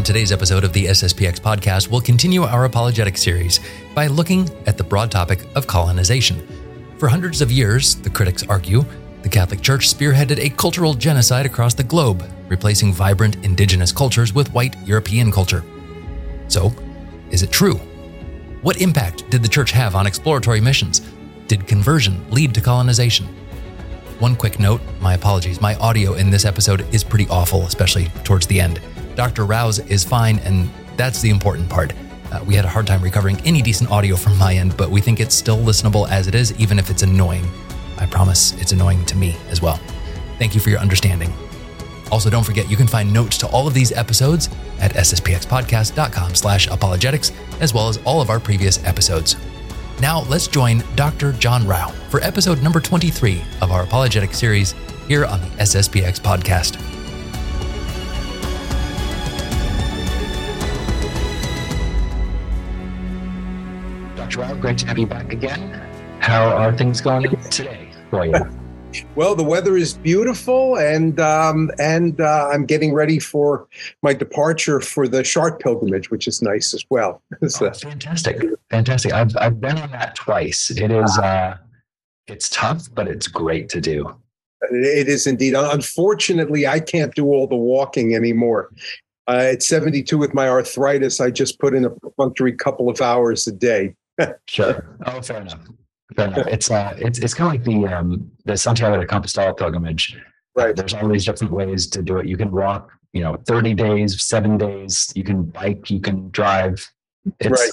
On today's episode of the SSPX podcast, we'll continue our apologetic series by looking at the broad topic of colonization. For hundreds of years, the critics argue, the Catholic Church spearheaded a cultural genocide across the globe, replacing vibrant indigenous cultures with white European culture. So, is it true? What impact did the Church have on exploratory missions? Did conversion lead to colonization? One quick note my apologies, my audio in this episode is pretty awful, especially towards the end. Dr. Rao's is fine, and that's the important part. Uh, we had a hard time recovering any decent audio from my end, but we think it's still listenable as it is, even if it's annoying. I promise it's annoying to me as well. Thank you for your understanding. Also, don't forget you can find notes to all of these episodes at sspxpodcast.com slash apologetics, as well as all of our previous episodes. Now, let's join Dr. John Rao for episode number 23 of our apologetic series here on the SSPX podcast. Rao, great to have you back again. How are things going today for you? Well, the weather is beautiful, and um, and uh, I'm getting ready for my departure for the Chartres pilgrimage, which is nice as well. so. oh, fantastic, fantastic! I've I've been on that twice. It is uh, it's tough, but it's great to do. It is indeed. Unfortunately, I can't do all the walking anymore. Uh, at 72 with my arthritis, I just put in a perfunctory couple of hours a day. Sure. Oh, fair enough. Fair enough. It's uh, it's it's kind of like the um, the Santiago de Compostela pilgrimage. Right. There's all these different ways to do it. You can walk, you know, 30 days, seven days. You can bike. You can drive. It's Right.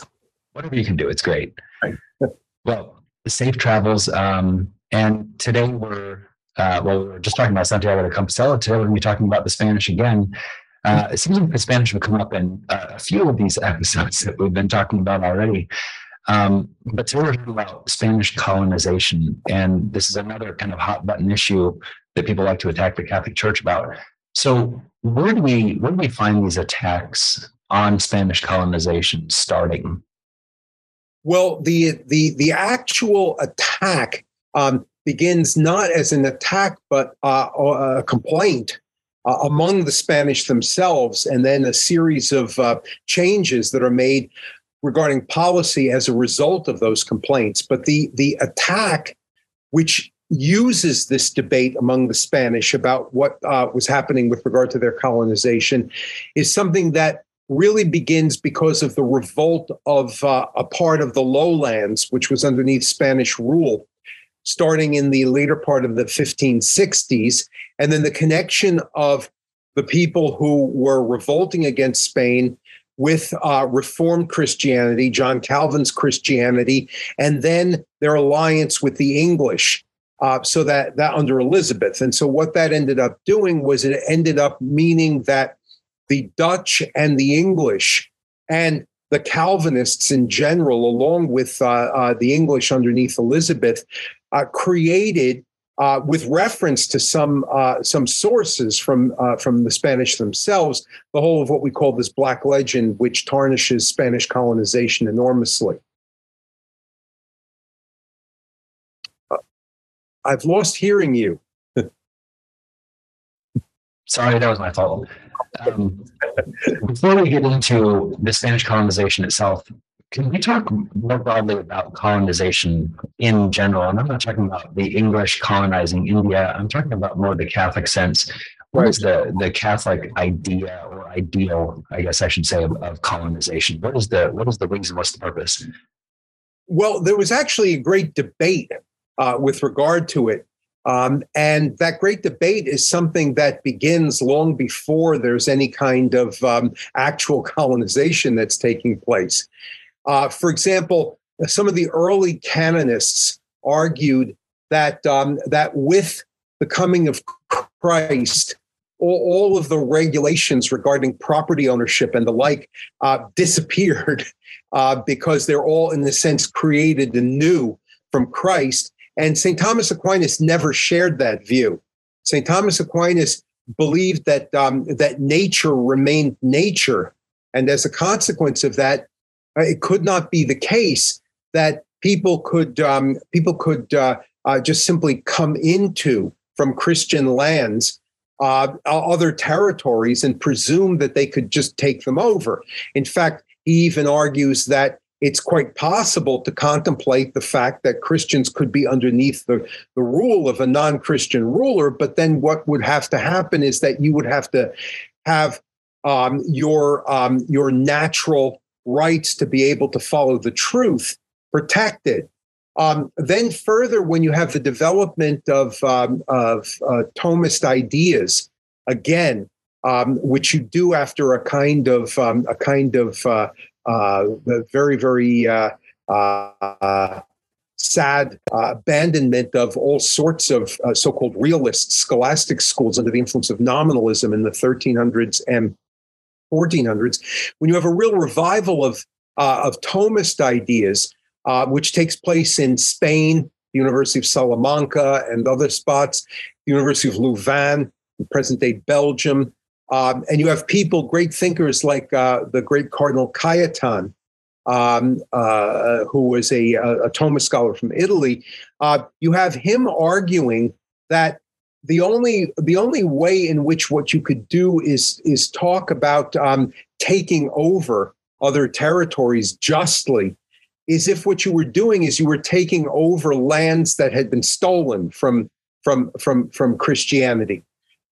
whatever you can do. It's great. Right. well, safe travels. Um, and today we're uh, well, we were just talking about Santiago de Compostela. Today we're going to be talking about the Spanish again. Uh, it seems like the Spanish will come up in uh, a few of these episodes that we've been talking about already. Um, but today we're talking about Spanish colonization, and this is another kind of hot button issue that people like to attack the Catholic Church about. So, where do we where do we find these attacks on Spanish colonization starting? Well, the the the actual attack um, begins not as an attack, but uh, a complaint uh, among the Spanish themselves, and then a series of uh, changes that are made regarding policy as a result of those complaints. But the the attack, which uses this debate among the Spanish about what uh, was happening with regard to their colonization, is something that really begins because of the revolt of uh, a part of the lowlands, which was underneath Spanish rule, starting in the later part of the 1560s, and then the connection of the people who were revolting against Spain with uh, Reformed Christianity, John Calvin's Christianity, and then their alliance with the English. Uh, so that that under Elizabeth, and so what that ended up doing was it ended up meaning that the Dutch and the English and the Calvinists in general, along with uh, uh, the English underneath Elizabeth, uh, created, uh, with reference to some uh, some sources from uh, from the Spanish themselves, the whole of what we call this black legend, which tarnishes Spanish colonization enormously. I've lost hearing you. Sorry, that was my fault. Um, before we get into the Spanish colonization itself, can we talk more broadly about colonization in general? And I'm not talking about the English colonizing India. I'm talking about more the Catholic sense. What is the the Catholic idea or ideal, I guess I should say, of, of colonization? What is the what is the reason? What's the purpose? Well, there was actually a great debate uh, with regard to it. Um, and that great debate is something that begins long before there's any kind of um, actual colonization that's taking place. Uh, for example, some of the early canonists argued that um, that with the coming of Christ, all, all, of the regulations regarding property ownership and the like uh, disappeared uh, because they're all, in a sense, created anew from Christ. And St. Thomas Aquinas never shared that view. St. Thomas Aquinas believed that um, that nature remained nature, and as a consequence of that, it could not be the case that people could um, people could uh, uh, just simply come into from Christian lands uh, other territories and presume that they could just take them over. In fact, he even argues that it's quite possible to contemplate the fact that Christians could be underneath the, the rule of a non Christian ruler. But then what would have to happen is that you would have to have um, your, um, your natural rights to be able to follow the truth protected. Um, then, further, when you have the development of, um, of uh, Thomist ideas, again, um, which you do after a kind of um, a kind of uh, uh, very, very uh, uh, sad abandonment of all sorts of so called realist scholastic schools under the influence of nominalism in the 1300s and 1400s. When you have a real revival of, of Thomist ideas, which takes place in Spain, the University of Salamanca, and other spots, the University of Louvain, present day Belgium, um, and you have people, great thinkers like uh, the great Cardinal Cajetan, um, uh, who was a, a Thomist scholar from Italy. Uh, you have him arguing that the only the only way in which what you could do is is talk about um, taking over other territories justly is if what you were doing is you were taking over lands that had been stolen from from from from Christianity.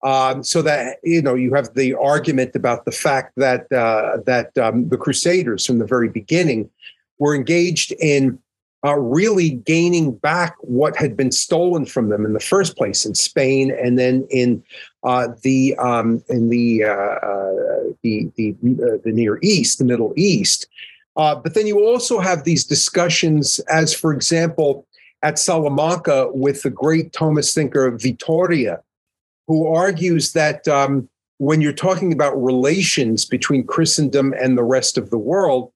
Um, so that you know, you have the argument about the fact that uh, that um, the Crusaders, from the very beginning, were engaged in uh, really gaining back what had been stolen from them in the first place in Spain, and then in uh, the um, in the uh, uh, the the, uh, the Near East, the Middle East. but then you also have these discussions, as for example, at Salamanca with the great Thomist thinker Vitoria, who argues that um, when you're talking about relations between Christendom and the rest of the world,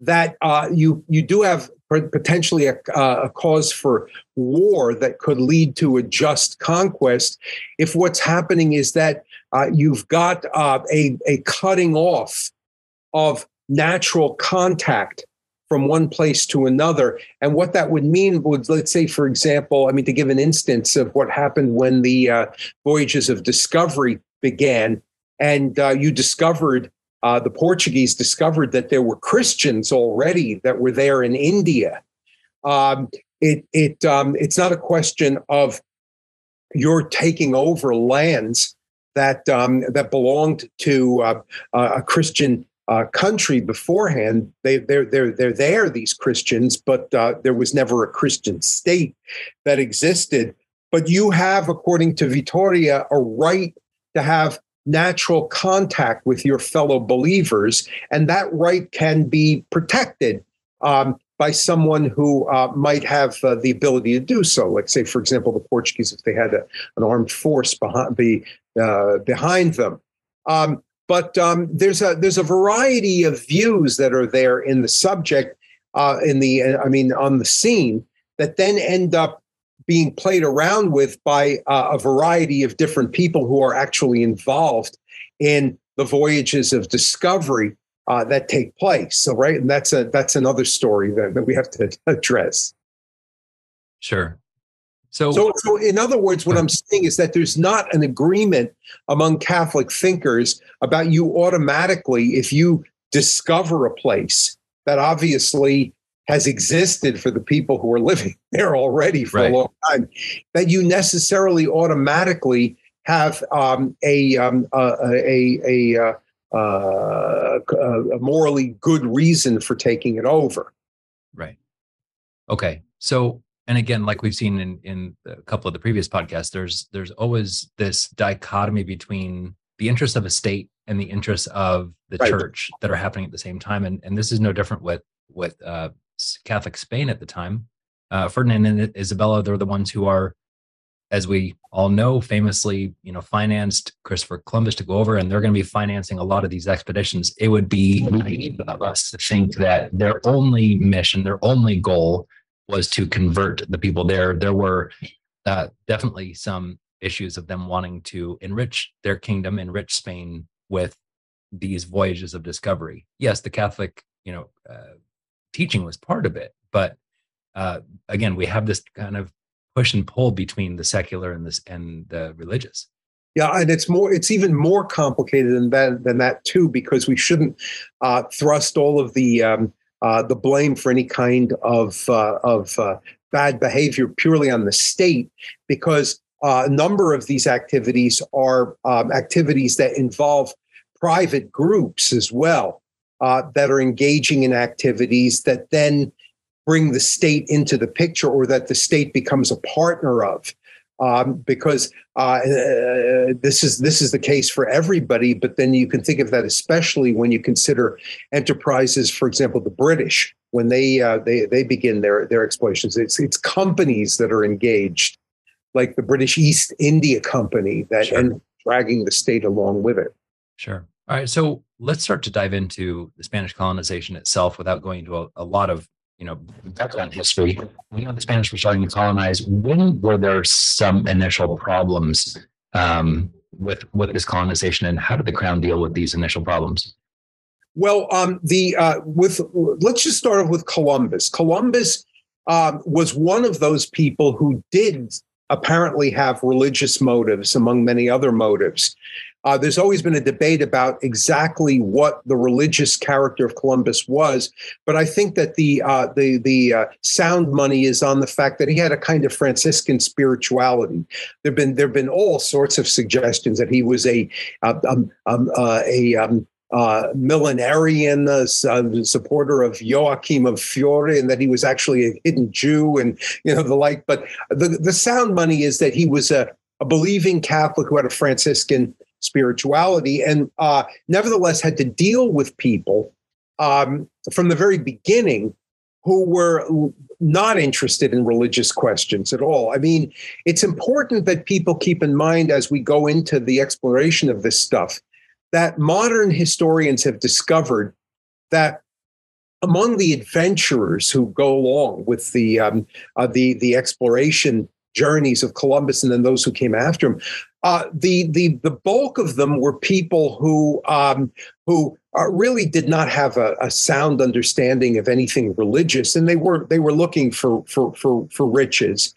that uh, you you do have potentially a, a, cause for war that could lead to a just conquest if what's happening is that uh, you've got uh, a, a cutting off of natural contact from one place to another. And what that would mean would, let's say, for example, I mean, to give an instance of what happened when the uh, voyages of discovery began, and uh, you discovered, uh, the Portuguese discovered that there were Christians already that were there in India. Um, it, it, um, it's not a question of you're taking over lands that um, that belonged to uh, a Christian uh, country beforehand. They, they're, they're, they're there, these Christians, but uh, there was never a Christian state that existed. But you have, according to Vitoria, a right to have natural contact with your fellow believers, and that right can be protected um, by someone who uh, might have uh, the ability to do so. Let's say, for example, the Portuguese, if they had a, an armed force behind, be, uh, behind them. Um, but um, there's a there's a variety of views that are there in the subject, uh, in the I mean on the scene that then end up being played around with by uh, a variety of different people who are actually involved in the voyages of discovery uh, that take place. So right, and that's a that's another story that, that we have to address. Sure. So, so, so, in other words, what I'm saying is that there's not an agreement among Catholic thinkers about you automatically, if you discover a place that obviously has existed for the people who are living there already for right. a long time, that you necessarily automatically have um, a, um, a, a, a, uh, uh, a morally good reason for taking it over. Right. Okay. So and again like we've seen in in a couple of the previous podcasts there's there's always this dichotomy between the interests of a state and the interests of the right. church that are happening at the same time and and this is no different with with uh, catholic spain at the time uh, ferdinand and isabella they're the ones who are as we all know famously you know financed christopher columbus to go over and they're going to be financing a lot of these expeditions it would be naive of us to think that their only mission their only goal was to convert the people there. There were uh, definitely some issues of them wanting to enrich their kingdom, enrich Spain with these voyages of discovery. Yes, the Catholic, you know, uh, teaching was part of it, but uh, again, we have this kind of push and pull between the secular and this and the religious. Yeah, and it's more. It's even more complicated than that. Than that too, because we shouldn't uh, thrust all of the um, uh, the blame for any kind of uh, of uh, bad behavior purely on the state, because uh, a number of these activities are um, activities that involve private groups as well uh, that are engaging in activities that then bring the state into the picture, or that the state becomes a partner of um, because uh, uh, this is this is the case for everybody. But then you can think of that especially when you consider enterprises, for example, the British when they uh, they they begin their their explorations. It's it's companies that are engaged, like the British East India Company, that sure. and dragging the state along with it. Sure. All right. So let's start to dive into the Spanish colonization itself without going into a, a lot of you know, background history, we know the Spanish were starting to colonize. When were there some initial problems um, with with this colonization, and how did the crown deal with these initial problems? Well, um, the uh, with let's just start off with Columbus. Columbus um, was one of those people who did apparently have religious motives among many other motives. Uh, there's always been a debate about exactly what the religious character of Columbus was, but I think that the uh, the the uh, sound money is on the fact that he had a kind of Franciscan spirituality. There've been there've been all sorts of suggestions that he was a uh, um, um, uh, a um, uh, millenarian uh, uh, supporter of Joachim of Fiore, and that he was actually a hidden Jew, and you know the like. But the the sound money is that he was a, a believing Catholic who had a Franciscan spirituality, and uh, nevertheless had to deal with people um, from the very beginning who were not interested in religious questions at all. I mean, it's important that people keep in mind as we go into the exploration of this stuff that modern historians have discovered that among the adventurers who go along with the um, uh, the the exploration journeys of Columbus and then those who came after him, uh, the the the bulk of them were people who um, who uh, really did not have a, a, sound understanding of anything religious, and they were they were looking for for for for riches.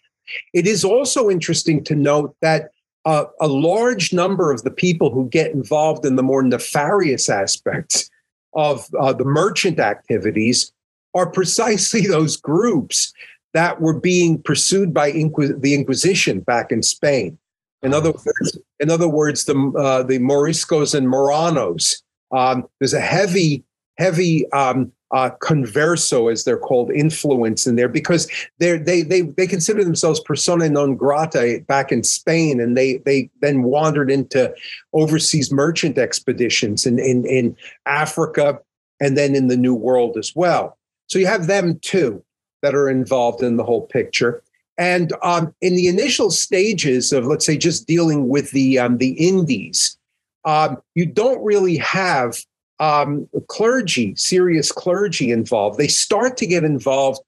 It is also interesting to note that uh, a large number of the people who get involved in the more nefarious aspects of uh, the merchant activities are precisely those groups that were being pursued by the Inquisition back in Spain. In other words, in other words, the uh, the Moriscos and Marranos. Um, there's a heavy, heavy um, uh, converso, as they're called, influence in there because they they they they consider themselves persona non grata back in Spain, and they they then wandered into overseas merchant expeditions in in, in Africa and then in the New World as well. So you have them too that are involved in the whole picture. And um, in the initial stages of, let's say, just dealing with the um, the Indies, um, you don't really have um, clergy, serious clergy involved. They start to get involved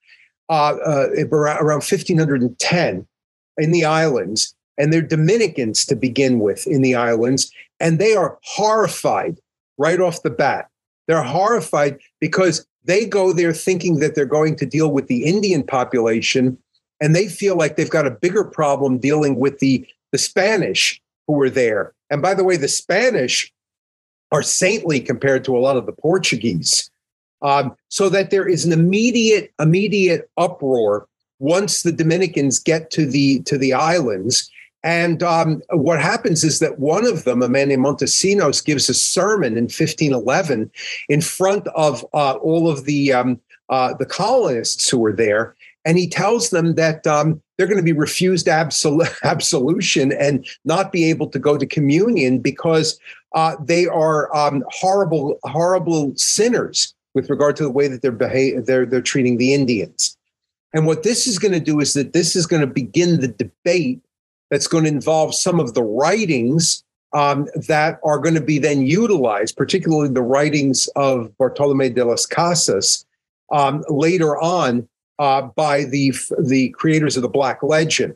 uh, uh, around 1510 in the islands, and they're Dominicans to begin with in the islands, and they are horrified right off the bat. They're horrified because they go there thinking that they're going to deal with the Indian population and they feel like they've got a bigger problem dealing with the the Spanish who were there. And by the way, the Spanish are saintly compared to a lot of the Portuguese, um, so that there is an immediate immediate uproar once the Dominicans get to the to the islands. And um, what happens is that one of them, a man named Montesinos, gives a sermon in 1511 in front of uh, all of the um, uh, the colonists who were there, and he tells them that um, they're going to be refused absol- absolution and not be able to go to communion because uh, they are um, horrible, horrible sinners with regard to the way that they're, beha- they're they're treating the Indians. And what this is going to do is that this is going to begin the debate that's going to involve some of the writings um, that are going to be then utilized, particularly the writings of Bartolome de las Casas um, later on uh, by the the creators of the Black Legend,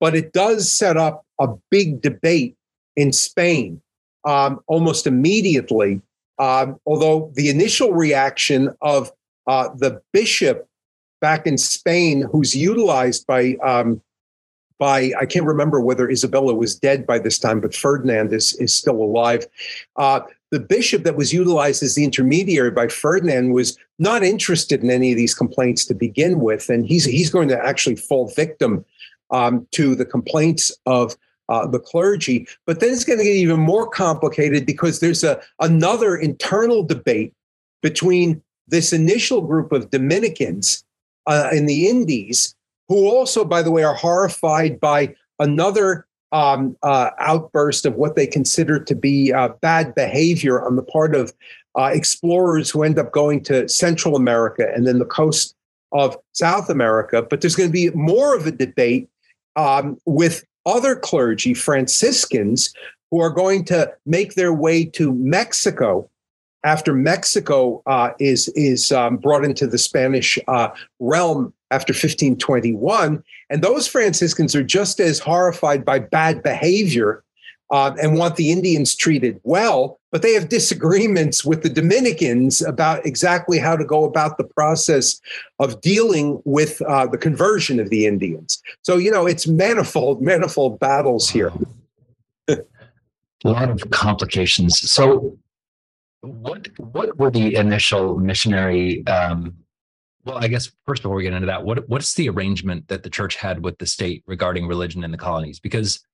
but it does set up a big debate in Spain um, almost immediately. Um, although the initial reaction of uh, the bishop back in Spain, who's utilized by um, by I can't remember whether Isabella was dead by this time, but Ferdinand is is still alive. Uh, the bishop that was utilized as the intermediary by Ferdinand was not interested in any of these complaints to begin with, and he's he's going to actually fall victim um, to the complaints of uh, the clergy. But then it's going to get even more complicated because there's a another internal debate between this initial group of Dominicans uh, in the Indies, who also, by the way, are horrified by another um, uh, outburst of what they consider to be uh, bad behavior on the part of uh, explorers who end up going to Central America and then the coast of South America. But there's going to be more of a debate um, with other clergy, Franciscans, who are going to make their way to Mexico after Mexico uh, is is um, brought into the Spanish uh, realm after 1521, and those Franciscans are just as horrified by bad behavior uh, and want the Indians treated well, but they have disagreements with the Dominicans about exactly how to go about the process of dealing with uh, the conversion of the Indians. So you know, it's manifold, manifold battles here. a lot of complications. So what what were the initial missionary? Um, well, I guess first before we get into that, what what's the arrangement that the church had with the state regarding religion in the colonies? Because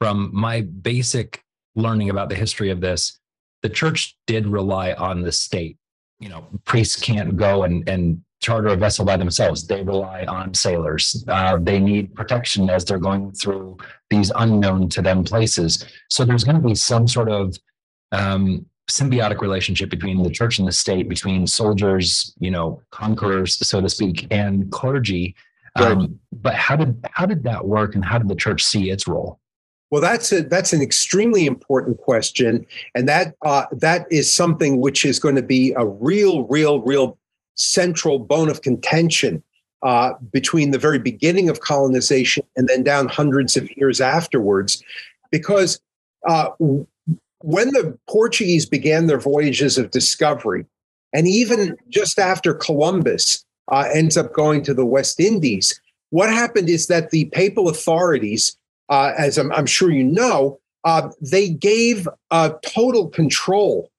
from my basic learning about the history of this, the church did rely on the state. You know, priests can't go and and charter a vessel by themselves. They rely on sailors. Uh, they need protection as they're going through these unknown to them places. So there's going to be some sort of um, symbiotic relationship between the church and the state, between soldiers, you know, conquerors, so to speak, and clergy. Um, but how did how did that work, and how did the church see its role? Well, that's a that's an extremely important question, and that uh, that is something which is going to be a real, real, real central bone of contention uh, between the very beginning of colonization and then down hundreds of years afterwards, because uh, when the Portuguese began their voyages of discovery, and even just after Columbus uh, ends up going to the West Indies, what happened is that the papal authorities, uh, as I'm, I'm, sure you know, uh, they gave total control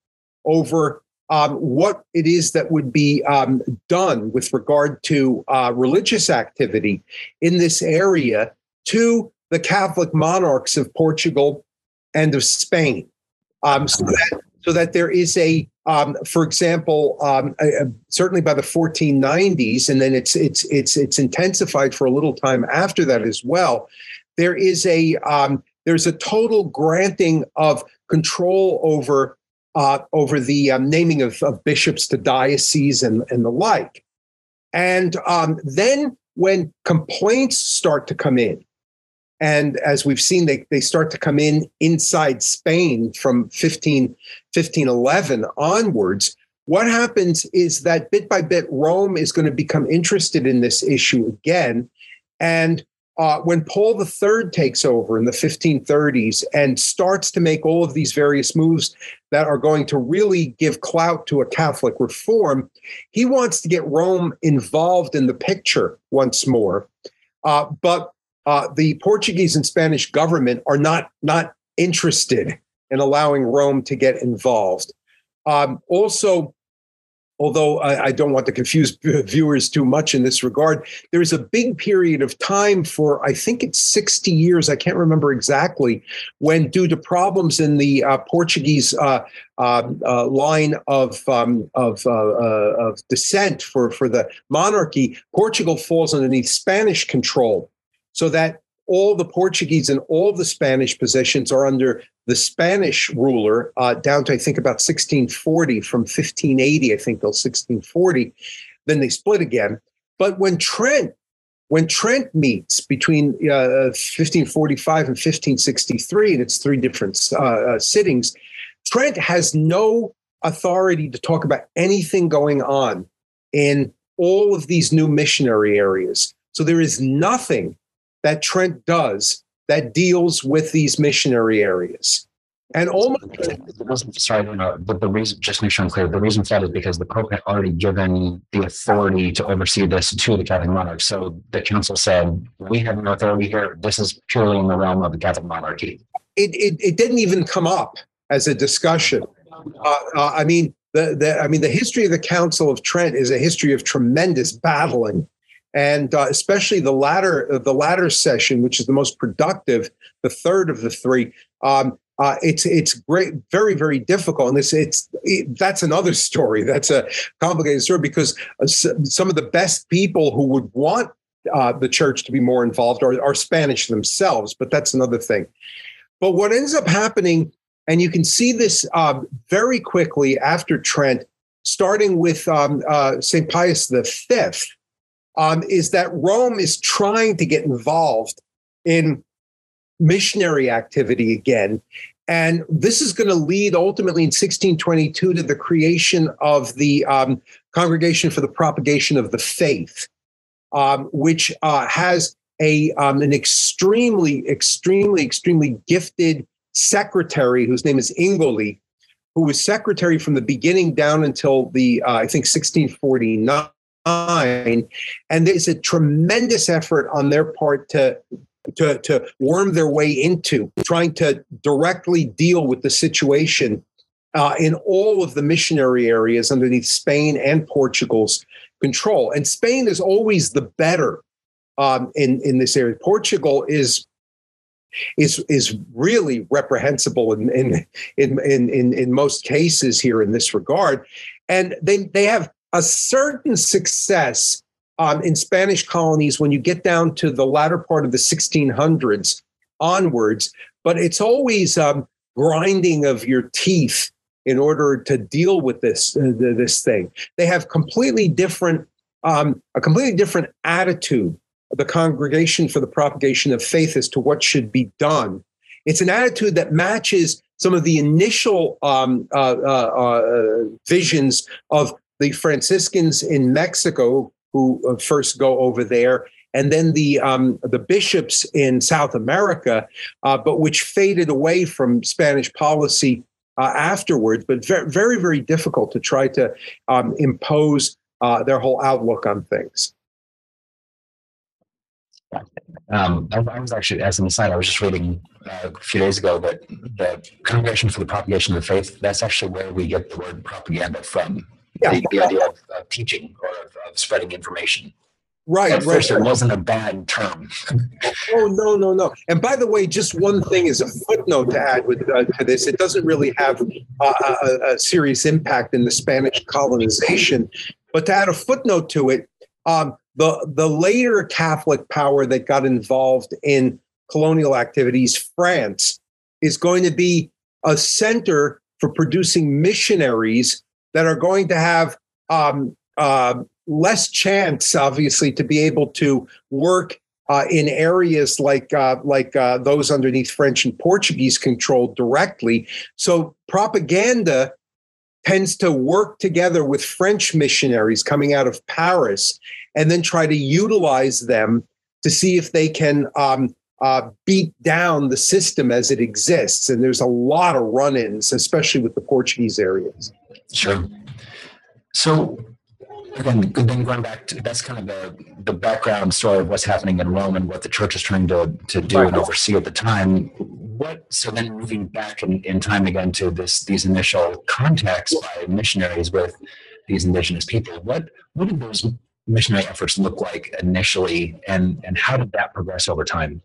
over um, what it is that would be um, done with regard to uh, religious activity in this area to the Catholic monarchs of Portugal and of Spain um, so that so that there is a um, for example, um, uh, certainly by the 1490s, and then it's it's it's it's intensified for a little time after that as well. There is a um, there's a total granting of control over uh, over the um, naming of, of, bishops to dioceses and, and the like. And um, then when complaints start to come in and as we've seen, they, they start to come in inside Spain from 15, 1511 onwards. What happens is that bit by bit, Rome is going to become interested in this issue again. And uh, when Paul III takes over in the 1530s and starts to make all of these various moves that are going to really give clout to a Catholic reform, he wants to get Rome involved in the picture once more. Uh, but uh, the Portuguese and Spanish government are not not interested in allowing Rome to get involved. Um, also, although I, I, don't want to confuse viewers too much in this regard, there is a big period of time for I think it's 60 years, I can't remember exactly, when due to problems in the uh, Portuguese uh, um, uh, line of um, of, uh, uh, of descent for for the monarchy, Portugal falls underneath Spanish control so that all the Portuguese and all the Spanish possessions are under the Spanish ruler uh, down to, I think, about 1640, from 1580, I think, till 1640. Then they split again. But when Trent, when Trent meets between uh, 1545 and 1563, and it's three different uh, uh, sittings, Trent has no authority to talk about anything going on in all of these new missionary areas. So there is nothing that Trent does that deals with these missionary areas. And almost sorry, but the reason, just make sure I'm clear, the reason for that is because the Pope had already given the authority to oversee this to the Catholic monarch. So the council said, we have no authority here. This is purely in the realm of the Catholic monarchy. It, it, it didn't even come up as a discussion. Uh, uh, I mean, the, the I mean, the history of the Council of Trent is a history of tremendous battling and uh, especially the latter the latter session, which is the most productive, the third of the three. Um, uh, it's it's great, very very difficult, and it's it's it, that's another story. That's a complicated story because uh, some of the best people who would want uh, the church to be more involved are, are Spanish themselves, but that's another thing. But what ends up happening, and you can see this um, very quickly after Trent, starting with um, uh, St. Pius V um, is that Rome is trying to get involved in missionary activity again. And this is going to lead ultimately in 1622 to the creation of the um, Congregation for the Propagation of the Faith, um, which uh, has a um, an extremely, extremely, extremely gifted secretary whose name is Ingoli, who was secretary from the beginning down until the uh, I think 1649 and there's a tremendous effort on their part to to, to worm their way into trying to directly deal with the situation uh, in all of the missionary areas underneath Spain and Portugal's control. And Spain is always the better um, in in this area. Portugal is is is really reprehensible in in in in in, most cases here in this regard, and they they have a certain success um, in Spanish colonies when you get down to the latter part of the 1600s onwards, but it's always um, grinding of your teeth in order to deal with this uh, this thing. They have completely different um, a completely different attitude. The Congregation for the Propagation of Faith as to what should be done. It's an attitude that matches some of the initial um, uh, uh, uh visions of the Franciscans in Mexico who uh, first go over there, and then the um, the bishops in South America, uh, but which faded away from Spanish policy uh, afterwards. But very, very, difficult to try to um, impose uh, their whole outlook on things. Um, I was actually, as an aside, I was just reading uh, a few days ago that the Congregation for the Propagation of the Faith, that's actually where we get the word propaganda from yeah. the, the idea of, of teaching or of, of, spreading information. Right, At right. First, it wasn't a bad term. oh no, no, no! And by the way, just one thing is a footnote to add with uh, to this. It doesn't really have uh, a, a, serious impact in the Spanish colonization, but to add a footnote to it, um, the the later Catholic power that got involved in colonial activities, France, is going to be a center for producing missionaries that are going to have um, uh, less chance, obviously, to be able to work uh, in areas like uh, like uh, those underneath French and Portuguese control directly. So propaganda tends to work together with French missionaries coming out of Paris, and then try to utilize them to see if they can um, uh, beat down the system as it exists. And there's a lot of run-ins, especially with the Portuguese areas. Sure. So again, then going back to that's kind of the the background story of what's happening in Rome and what the church is trying to to do right. and oversee at the time. What so then moving back in, in time again to this these initial contacts by missionaries with these indigenous people. What what did those missionary efforts look like initially and and how did that progress over time?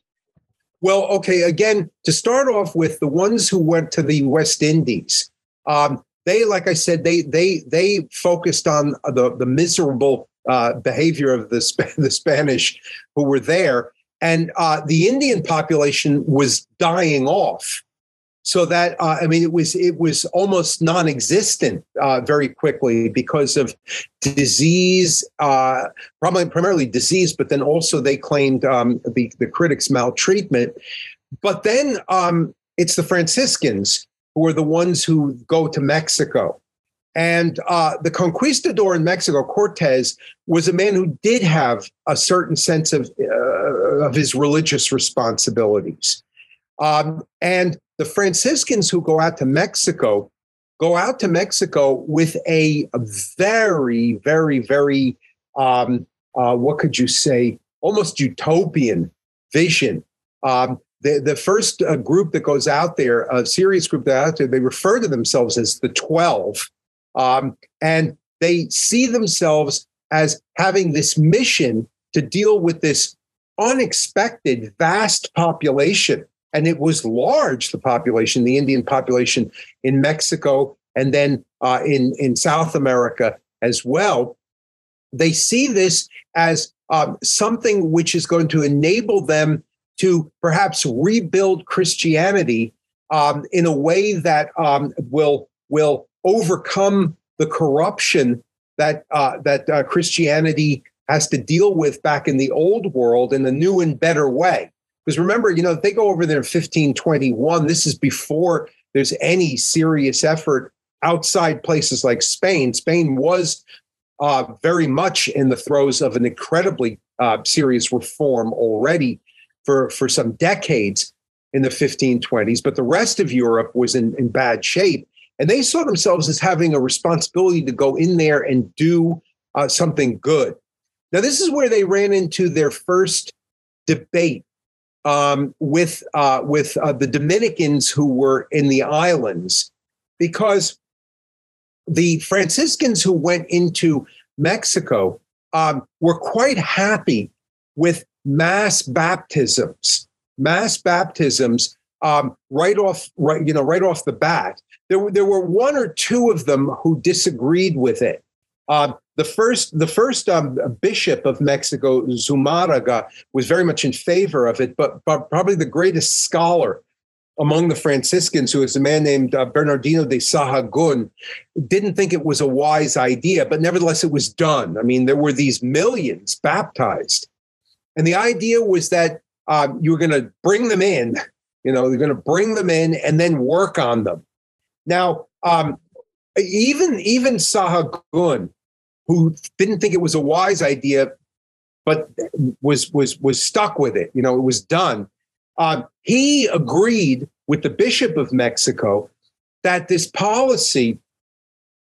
Well, okay, again, to start off with, the ones who went to the West Indies, um, they, like I said, they they they focused on the the miserable uh, behavior of the Sp- the Spanish who were there, and uh, the Indian population was dying off. So that uh, I mean, it was it was almost non-existent uh, very quickly because of disease, uh, probably primarily disease, but then also they claimed um, the the critics maltreatment. But then um, it's the Franciscans who are the ones who go to Mexico. And uh, the conquistador in Mexico, Cortez, was a man who did have a certain sense of, uh, of his religious responsibilities. Um, and the Franciscans who go out to Mexico go out to Mexico with a very, very, very, um, uh, what could you say, almost utopian vision. Um, the, the first uh, group that goes out there, a serious group that out there, they refer to themselves as the 12. Um, and they see themselves as having this mission to deal with this unexpected vast population. And it was large, the population, the Indian population in Mexico and then uh, in, in South America as well. They see this as um, something which is going to enable them to perhaps rebuild Christianity um, in a way that um, will will overcome the corruption that uh, that uh, Christianity has to deal with back in the old world in a new and better way. Because remember, you know, they go over there in 1521. This is before there's any serious effort outside places like Spain. Spain was uh, very much in the throes of an incredibly uh, serious reform already for, for some decades in the 1520s, but the rest of Europe was in, in bad shape. And they saw themselves as having a responsibility to go in there and do uh, something good. Now, this is where they ran into their first debate um, with uh, with uh, the Dominicans who were in the islands, because the Franciscans who went into Mexico um, were quite happy with mass baptisms, mass baptisms um, right off, right you know, right off the bat. There were there were one or two of them who disagreed with it. Uh, the first the first um, bishop of Mexico, Zumarraga, was very much in favor of it, but, but probably the greatest scholar among the Franciscans, who was a man named uh, Bernardino de Sahagun, didn't think it was a wise idea, but nevertheless, it was done. I mean, there were these millions baptized. And the idea was that um, you were going to bring them in, you know, you're going to bring them in and then work on them. Now, um, even even Sahagun, who didn't think it was a wise idea, but was was was stuck with it. You know, it was done. Um, he agreed with the Bishop of Mexico that this policy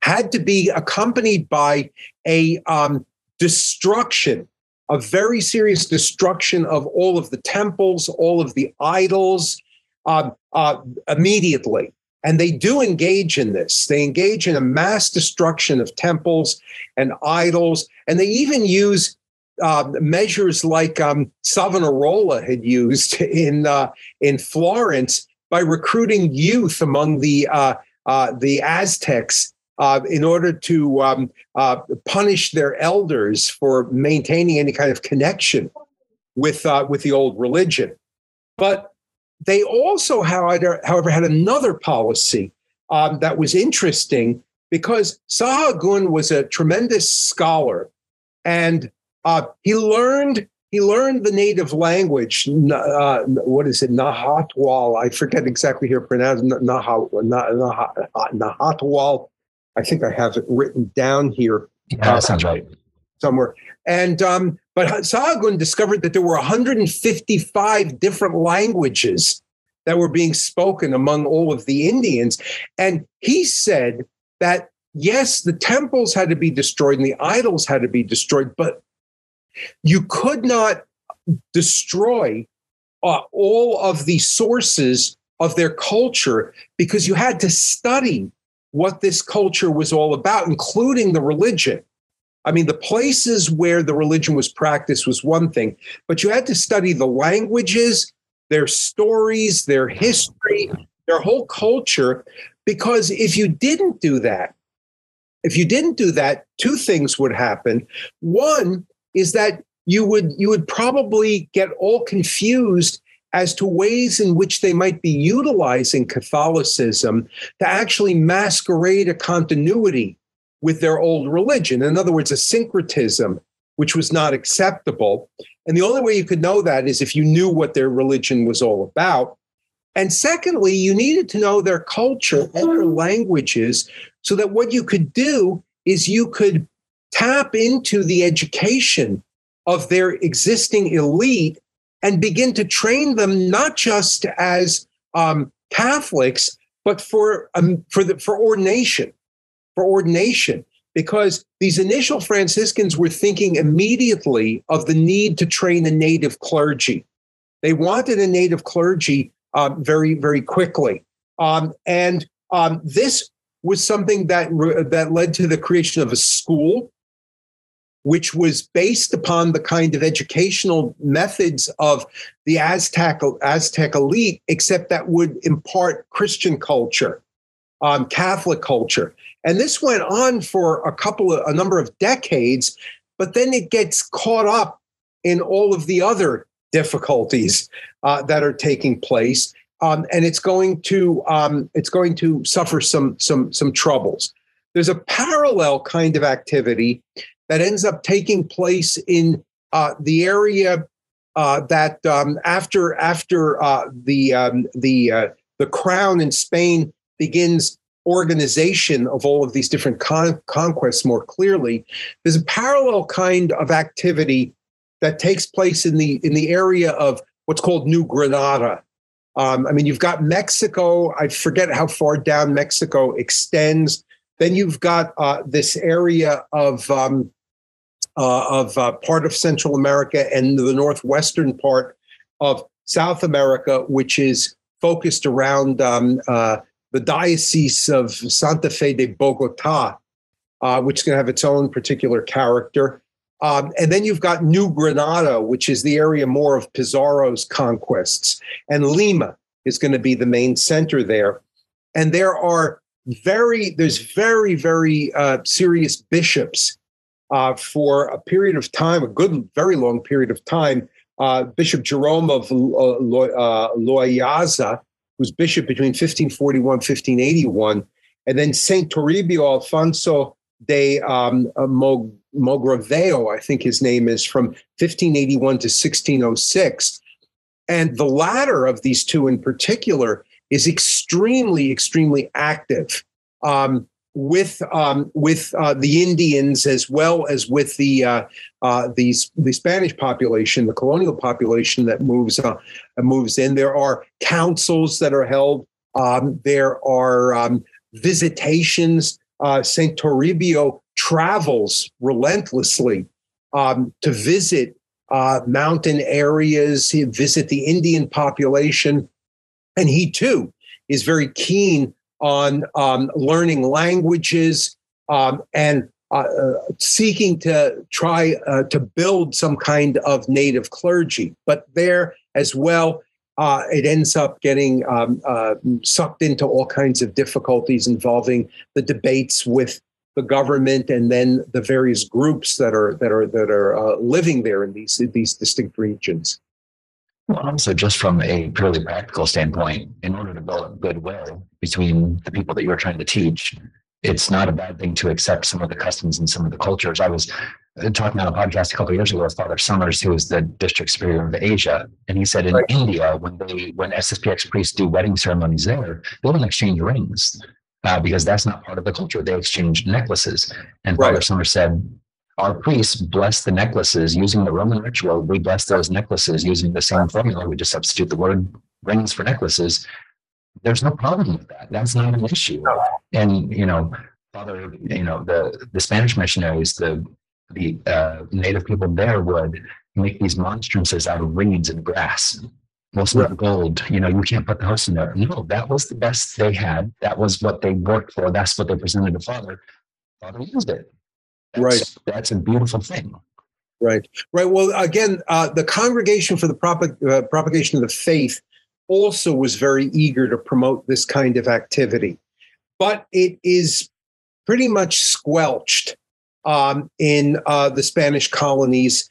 had to be accompanied by a um, destruction, a very serious destruction of all of the temples, all of the idols uh, uh, immediately. And they do engage in this. They engage in a mass destruction of temples and idols. And they even use uh, measures like um, Savonarola had used in uh, in Florence by recruiting youth among the uh, uh the Aztecs uh, in order to um, uh, punish their elders for maintaining any kind of connection with with the old religion. But they also, however, had another policy um, that was interesting because Sahagun was a tremendous scholar and uh, he learned he learned the native language. Uh, what is it? Nahatwal. I forget exactly how to pronounce Nahatwal. I think I have it written down here. Yeah, uh, sounds right. Somewhere. And um, but Sahagun discovered that there were 155 different languages that were being spoken among all of the Indians, and he said that yes, the temples had to be destroyed and the idols had to be destroyed, but you could not destroy uh, all of the sources of their culture because you had to study what this culture was all about, including the religion. I mean, the places where the religion was practiced was one thing, but you had to study the languages, their stories, their history, their whole culture. Because if you didn't do that, if you didn't do that, two things would happen. One, is that you would you would probably get all confused as to ways in which they might be utilizing Catholicism to actually masquerade a continuity with their old religion. In other words, a syncretism, which was not acceptable. And the only way you could know that is if you knew what their religion was all about. And secondly, you needed to know their culture and their languages so that what you could do is you could tap into the education of their existing elite and begin to train them not just as um, Catholics, but for um, for the for ordination, for ordination, because these initial Franciscans were thinking immediately of the need to train a native clergy. They wanted a native clergy um, very very quickly, um, and um, this was something that that led to the creation of a school which was based upon the kind of educational methods of the Aztec Aztec elite, except that would impart Christian culture, um, Catholic culture, and this went on for a couple of a number of decades. But then it gets caught up in all of the other difficulties uh, that are taking place, um, and it's going to um, it's going to suffer some some some troubles. There's a parallel kind of activity that ends up taking place in uh, the area uh, that um, after after uh, the um, the uh, the crown in Spain begins organization of all of these different con- conquests more clearly, there's a parallel kind of activity that takes place in the in the area of what's called New Granada. Um, I mean, you've got Mexico. I forget how far down Mexico extends. Then you've got uh, this area of um, of uh, part of Central America and the northwestern part of South America, which is focused around um, uh, the Diocese of Santa Fe de Bogota, uh, which is going to have its own particular character. Um, and then you've got New Granada, which is the area more of Pizarro's conquests. And Lima is going to be the main center there. And there are very, there's very, very uh, serious bishops uh, for a period of time, a good, very long period of time. Uh, bishop Jerome of uh, uh Loayza, who's bishop between 1541 1581, and then Saint Toribio Alfonso de um, uh, Mogrovejo, I think his name is, from 1581 to 1606. And the latter of these two in particular is extremely, extremely active. Um, with um, with uh, the Indians as well as with the uh, uh, these the Spanish population, the colonial population that moves uh, moves in. There are councils that are held. Um, there are um, visitations. Uh, Saint Toribio travels relentlessly um, to visit uh, mountain areas. Visit the Indian population, and he too is very keen on um, learning languages um, and uh, uh, seeking to try uh, to build some kind of native clergy. But there as well, uh, it ends up getting um, uh, sucked into all kinds of difficulties involving the debates with the government and then the various groups that are that are that are uh, living there in these these distinct regions. Well, also just from a purely practical standpoint, in order to build goodwill between the people that you are trying to teach, it's not a bad thing to accept some of the customs and some of the cultures. I was uh, talking on a podcast a couple of years ago with Father Summers, who is the district superior of Asia, and he said in right. India when they when SSPX priests do wedding ceremonies there, they don't exchange rings uh, because that's not part of the culture. They exchange necklaces, and right. Father Summers said our priests bless the necklaces using the Roman ritual. We bless those necklaces using the same formula. We just substitute the word rings for necklaces. There's no problem with that. That's not an issue. And you know, Father, you know, the the Spanish missionaries, the the uh, native people there would make these monstrances out of reeds and grass. Most of right. gold, you know, you can't put the host in there. No, that was the best they had. That was what they worked for. That's what they presented to Father. Father used it. That's, right. That's a beautiful thing. Right. Right. Well, again, uh, the Congregation for the Prop- uh, Propagation of the Faith also was very eager to promote this kind of activity, but it is pretty much squelched um, in uh, the Spanish colonies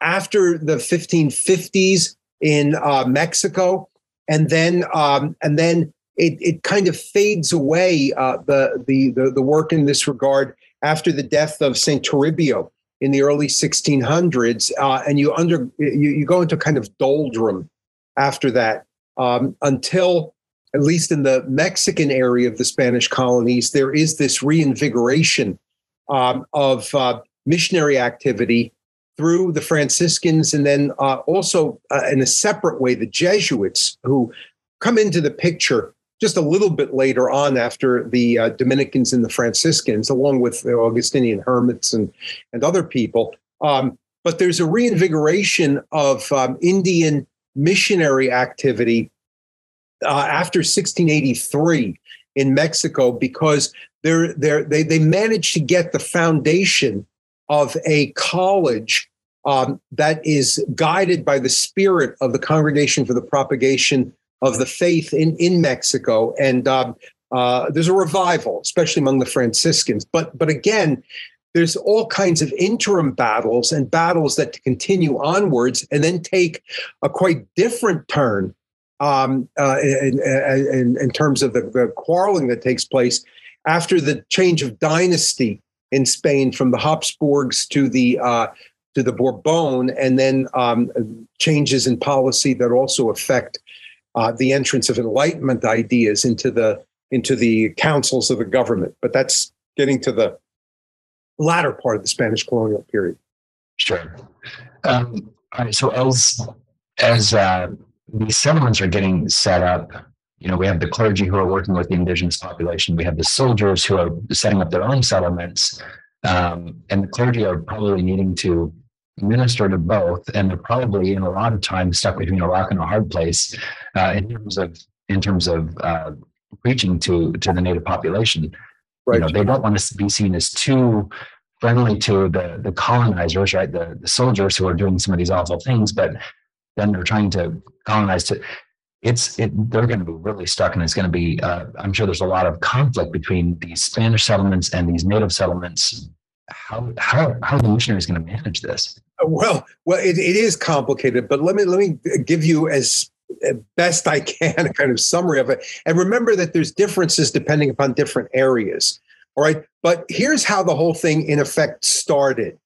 after the 1550s in uh, Mexico, and then um, and then it, it kind of fades away. Uh, the, the the the work in this regard after the death of Saint Toribio in the early 1600s, uh, and you under you, you, go into kind of doldrum after that um, until at least in the Mexican area of the Spanish colonies, there is this reinvigoration um, of uh, missionary activity through the Franciscans, and then uh, also uh, in a separate way, the Jesuits, who come into the picture just a little bit later on after the uh, Dominicans and the Franciscans, along with the Augustinian hermits and, and other people. Um, but there's a reinvigoration of um, Indian missionary activity uh, after 1683 in Mexico because they're, they're, they, they managed to get the foundation of a college um, that is guided by the spirit of the Congregation for the Propagation of the Faith in, in Mexico. And um, uh, there's a revival, especially among the Franciscans. But, but again, there's all kinds of interim battles and battles that continue onwards and then take a quite different turn um, uh, in, in, in, terms of the, the quarreling that takes place after the change of dynasty in Spain from the Habsburgs to the uh, to the Bourbon, and then um, changes in policy that also affect uh, the entrance of Enlightenment ideas into the into the councils of the government. But that's getting to the latter part of the Spanish colonial period. Sure. Um, all right. So as as uh, these settlements are getting set up, you know, we have the clergy who are working with the indigenous population. We have the soldiers who are setting up their own settlements, um, and the clergy are probably needing to minister to both, and they're probably in a lot of times stuck between a rock and a hard place uh, in terms of in terms of uh, preaching to to the native population. Right. You know, they don't want to be seen as too friendly to the the colonizers, right? The the soldiers who are doing some of these awful things, but then they're trying to colonize to. It's it. They're going to be really stuck, and it's going to be. Uh, I'm sure there's a lot of conflict between these Spanish settlements and these native settlements how how how the missionaries going to manage this? Well, well, it, it is complicated, but let me let me give you as best I can a kind of summary of it. And remember that there's differences depending upon different areas. All right, but here's how the whole thing in effect started.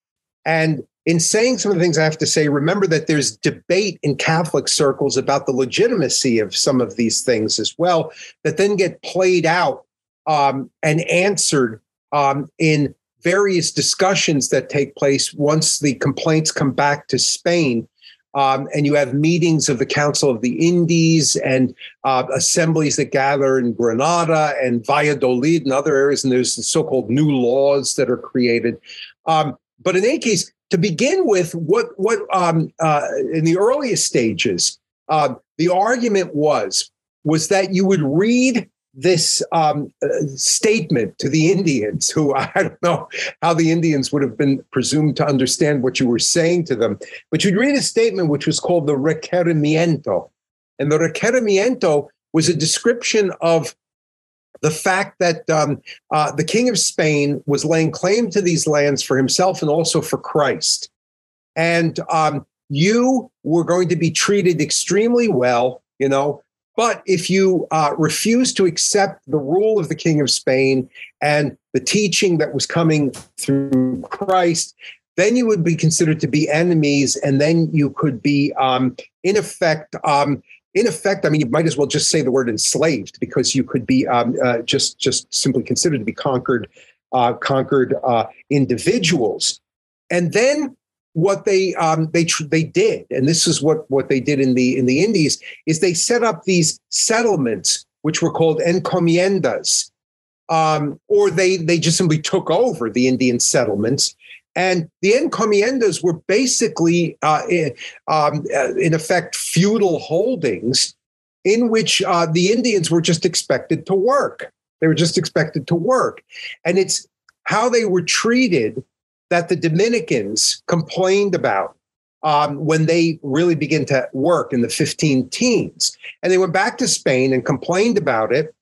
And in saying some of the things I have to say, remember that there's debate in Catholic circles about the legitimacy of some of these things as well, that then get played out um, and answered um, in various discussions that take place once the complaints come back to Spain. Um, and you have meetings of the Council of the Indies and uh, assemblies that gather in Granada and Valladolid and other areas. And there's the so called new laws that are created. Um, but in any case, to begin with, what, what um, uh, in the earliest stages, uh, the argument was was that you would read this um, uh, statement to the Indians, who I don't know how the Indians would have been presumed to understand what you were saying to them, but you'd read a statement which was called the requerimiento. And the requerimiento was a description of the fact that um, uh, the King of Spain was laying claim to these lands for himself and also for Christ. And um, you were going to be treated extremely well, you know, but if you uh, refuse to accept the rule of the King of Spain and the teaching that was coming through Christ, then you would be considered to be enemies, and then you could be, um, in effect, um, in effect. I mean, you might as well just say the word enslaved because you could be um, uh, just just simply considered to be conquered, uh, conquered uh, individuals, and then what they um, they they did, and this is what what they did in the in the Indies, is they set up these settlements which were called encomiendas, um, or they they just simply took over the Indian settlements. And the encomiendas were basically, uh, in, um, uh, in effect, feudal holdings in which uh, the Indians were just expected to work. They were just expected to work. And it's how they were treated that the Dominicans complained about um, when they really began to work in the 15 teens. And they went back to Spain and complained about it.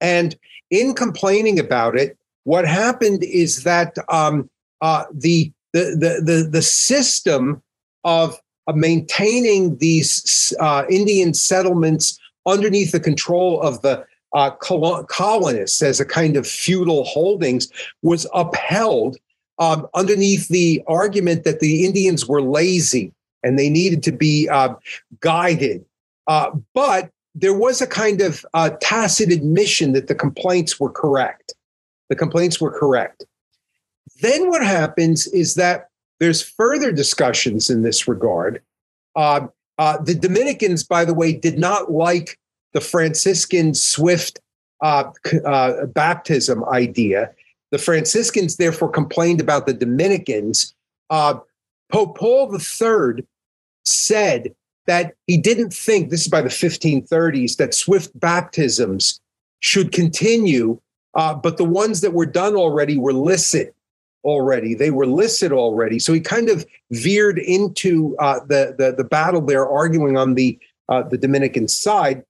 And in complaining about it, what happened is that um, uh, the, the, the, the, the system of, of maintaining these uh, Indian settlements underneath the control of the uh, colonists as a kind of feudal holdings was upheld um, underneath the argument that the Indians were lazy and they needed to be uh, guided. Uh, but there was a kind of uh, tacit admission that the complaints were correct. The complaints were correct. Then what happens is that there's further discussions in this regard. Uh, uh, the Dominicans, by the way, did not like the Franciscan swift uh, uh, baptism idea. The Franciscans therefore complained about the Dominicans. Uh, Pope Paul III said that he didn't think, this is by the 1530s, that swift baptisms should continue, uh, but the ones that were done already were licit already. They were licit already. So he kind of veered into uh, the, the, the battle there, arguing on the uh, the Dominican side.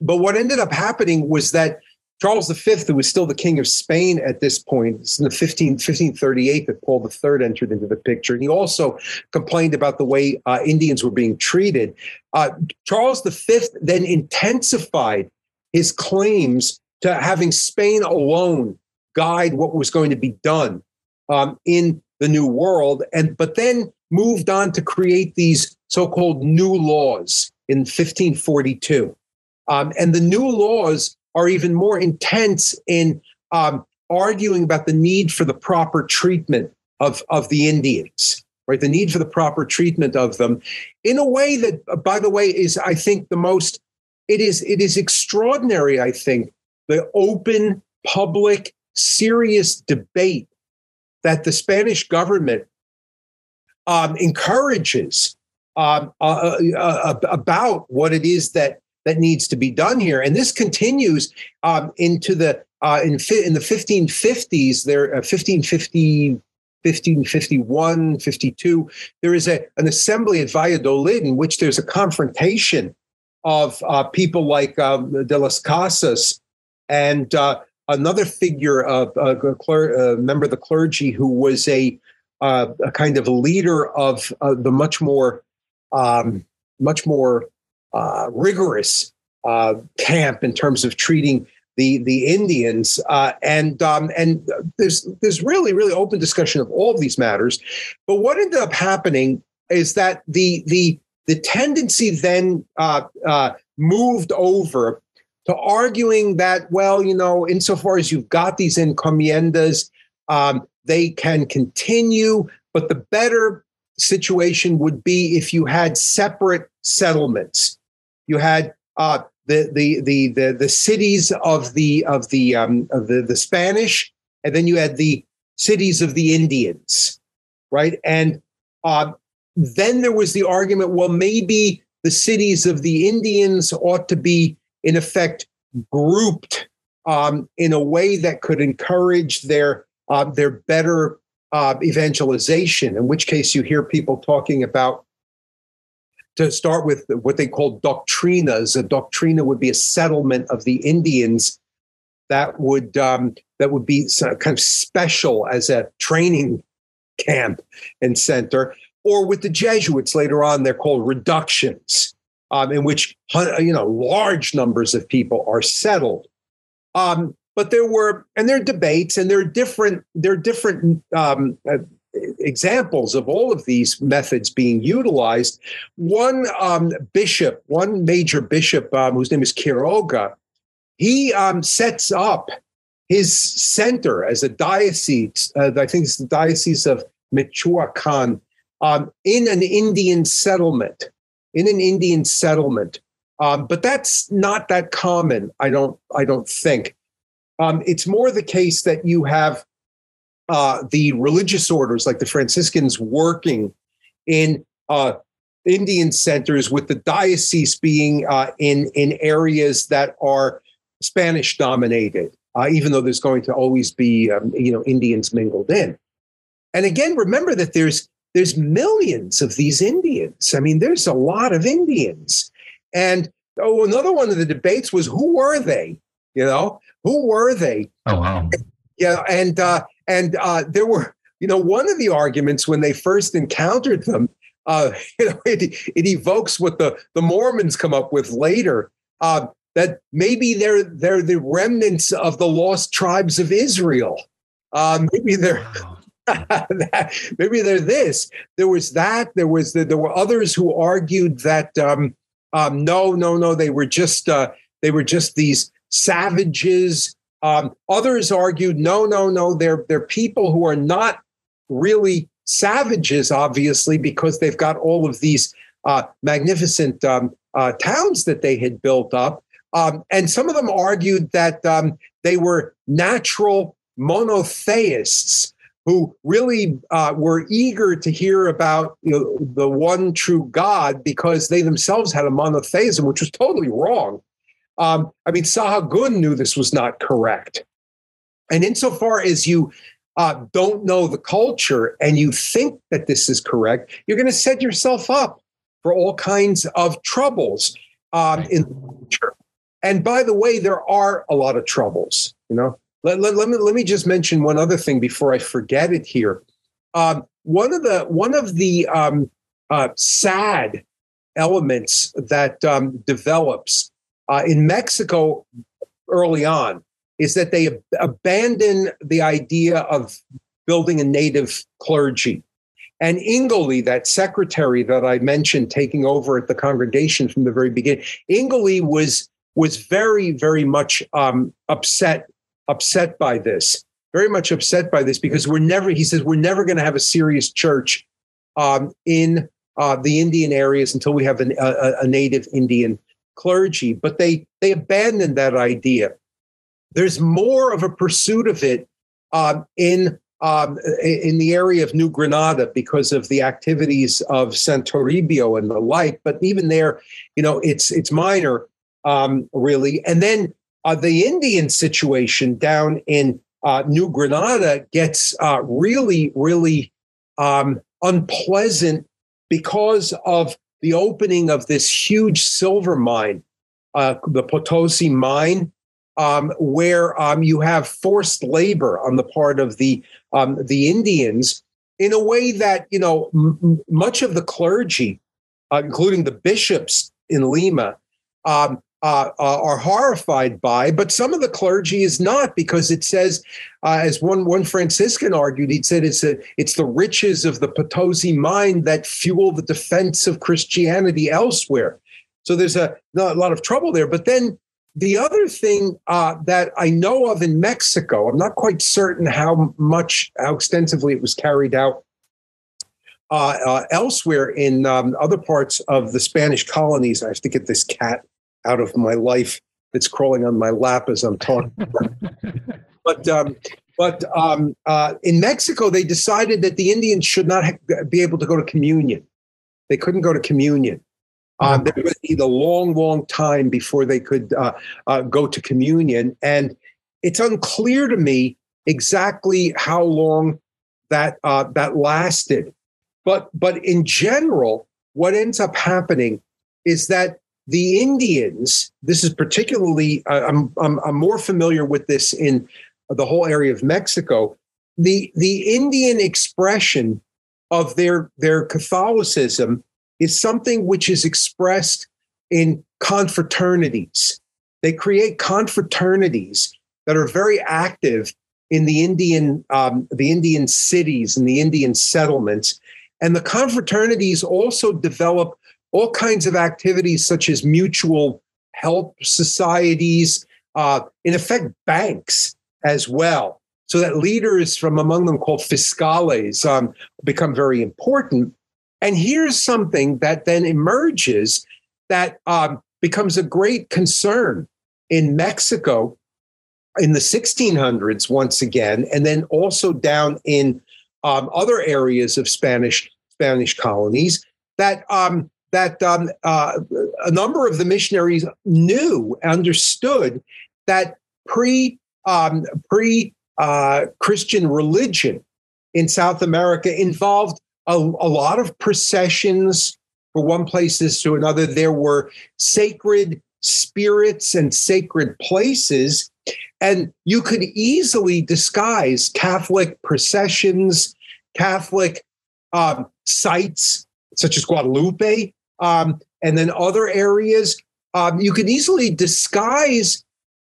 But what ended up happening was that Charles V, who was still the king of Spain at this point, it's in the 15, 1538 that Paul III entered into the picture. And he also complained about the way uh, Indians were being treated. Uh, Charles V then intensified his claims to having Spain alone guide what was going to be done um, in the New World, and but then moved on to create these so-called new laws in 1542. Um, and the new laws are even more intense in um, arguing about the need for the proper treatment of, of the Indians, right? The need for the proper treatment of them in a way that, uh, by the way, is, I think, the most, it is, it is extraordinary, I think, the open, public, serious debate that the Spanish government um, encourages um, uh, uh, uh, about what it is that that needs to be done here. And this continues um, into the uh, in, fi- in the 1550s. There, uh, 1550. 1551, 52, there is a, an assembly at Valladolid in which there's a confrontation of uh, people like um, De las Casas and uh, another figure of uh, a cler- member of the clergy who was a, uh, a kind of leader of the much more um, much more uh, rigorous uh, camp in terms of treating the the Indians, uh, and um, and there's there's really really open discussion of all of these matters. But what ended up happening is that the the the tendency then uh, uh, moved over to arguing that well, you know, insofar as you've got these encomiendas, um, they can continue, but the better situation would be if you had separate settlements you had uh, the, the the the the cities of the of the um, of the the Spanish, and then you had the cities of the Indians, right? And uh, then there was the argument: well, maybe the cities of the Indians ought to be, in effect, grouped um, in a way that could encourage their uh, their better uh, evangelization. In which case, you hear people talking about to start with what they call doctrinas. A doctrina would be a settlement of the Indians that would um, that would be kind of special as a training camp and center. Or with the Jesuits later on, they're called reductions, um, in which you know large numbers of people are settled. Um, but there were, and there are debates, and there are different there are different um, uh, examples of all of these methods being utilized. One um, bishop, one major bishop, um, whose name is Quiroga, he um, sets up his center as a diocese. Uh, I think it's the diocese of Michoacan um, in an Indian settlement. In an Indian settlement, um, but that's not that common. I don't. I don't think. Um, it's more the case that you have uh, the religious orders like the Franciscans working in uh, Indian centers, with the diocese being uh, in in areas that are Spanish dominated, uh, even though there's going to always be um, you know Indians mingled in. And again, remember that there's there's millions of these Indians. I mean, there's a lot of Indians. And oh, another one of the debates was who were they? You know, who were they? Oh wow. Yeah, and uh, and uh, there were, you know, one of the arguments when they first encountered them, uh, you know, it, it evokes what the, the Mormons come up with later. Uh, that maybe they're they're the remnants of the lost tribes of Israel. Uh, maybe they're maybe they're this. There was that. There was the, there were others who argued that um, um, no, no, no. They were just uh, they were just these savages um, others argued, no, no, no, they're, they're people who are not really savages, obviously, because they've got all of these uh, magnificent um, uh, towns that they had built up. Um, and some of them argued that um, they were natural monotheists who really uh, were eager to hear about you know, the one true God because they themselves had a monotheism, which was totally wrong. Um, I mean, Sahagun knew this was not correct. And insofar as you uh, don't know the culture and you think that this is correct, you're going to set yourself up for all kinds of troubles um, in the future. And by the way, there are a lot of troubles. You know, let, let, let, me let me just mention one other thing before I forget it here. Um, one of the one of the um, uh, sad elements that um, develops uh, in Mexico early on is that they ab- abandon the idea of building a native clergy. And Ingoli, that secretary that I mentioned taking over at the congregation from the very beginning, Ingoli was was very, very much um, upset upset by this, very much upset by this because we're never, he says, we're never going to have a serious church um, in uh, the Indian areas until we have an, a, a, native Indian clergy. But they they abandoned that idea. There's more of a pursuit of it um, in um, in the area of New Granada because of the activities of Saint Toribio and the like. But even there, you know, it's it's minor um, really. And then uh, the Indian situation down in uh, New Granada gets uh, really, really um, unpleasant because of the opening of this huge silver mine, uh, the Potosi mine, um, where um, you have forced labor on the part of the um, the Indians in a way that you know m- much of the clergy, uh, including the bishops in Lima, um, uh, are horrified by, but some of the clergy is not because it says, uh, as one one Franciscan argued, he said it's a, it's the riches of the Potosi mine that fuel the defense of Christianity elsewhere. So there's a, a lot of trouble there. But then the other thing uh, that I know of in Mexico, I'm not quite certain how much, how extensively it was carried out uh, uh, elsewhere in um, other parts of the Spanish colonies. I have to get this cat out of my life that's crawling on my lap as I'm talking. but um, but um, uh, in Mexico, they decided that the Indians should not ha- be able to go to communion. They couldn't go to communion. Um, there would be a long, long time before they could uh, uh, go to communion, and it's unclear to me exactly how long that uh, that lasted. But but in general, what ends up happening is that the Indians, this is particularly, I'm, I'm, I'm more familiar with this in the whole area of Mexico. The, the Indian expression of their, their Catholicism is something which is expressed in confraternities. They create confraternities that are very active in the Indian, um, the Indian cities and the Indian settlements. And the confraternities also develop all kinds of activities such as mutual help societies, uh, in effect, banks as well. So that leaders from among them called fiscales um, become very important. And here's something that then emerges that um, becomes a great concern in Mexico in the 1600s, once again, and then also down in um, other areas of Spanish Spanish colonies. That um, that um, uh, a number of the missionaries knew, understood that pre um, pre uh, Christian religion in South America involved a, a lot of processions from one places to another. There were sacred spirits and sacred places, and you could easily disguise Catholic processions, Catholic um, sites such as Guadalupe, um, and then other areas. Um, you can easily disguise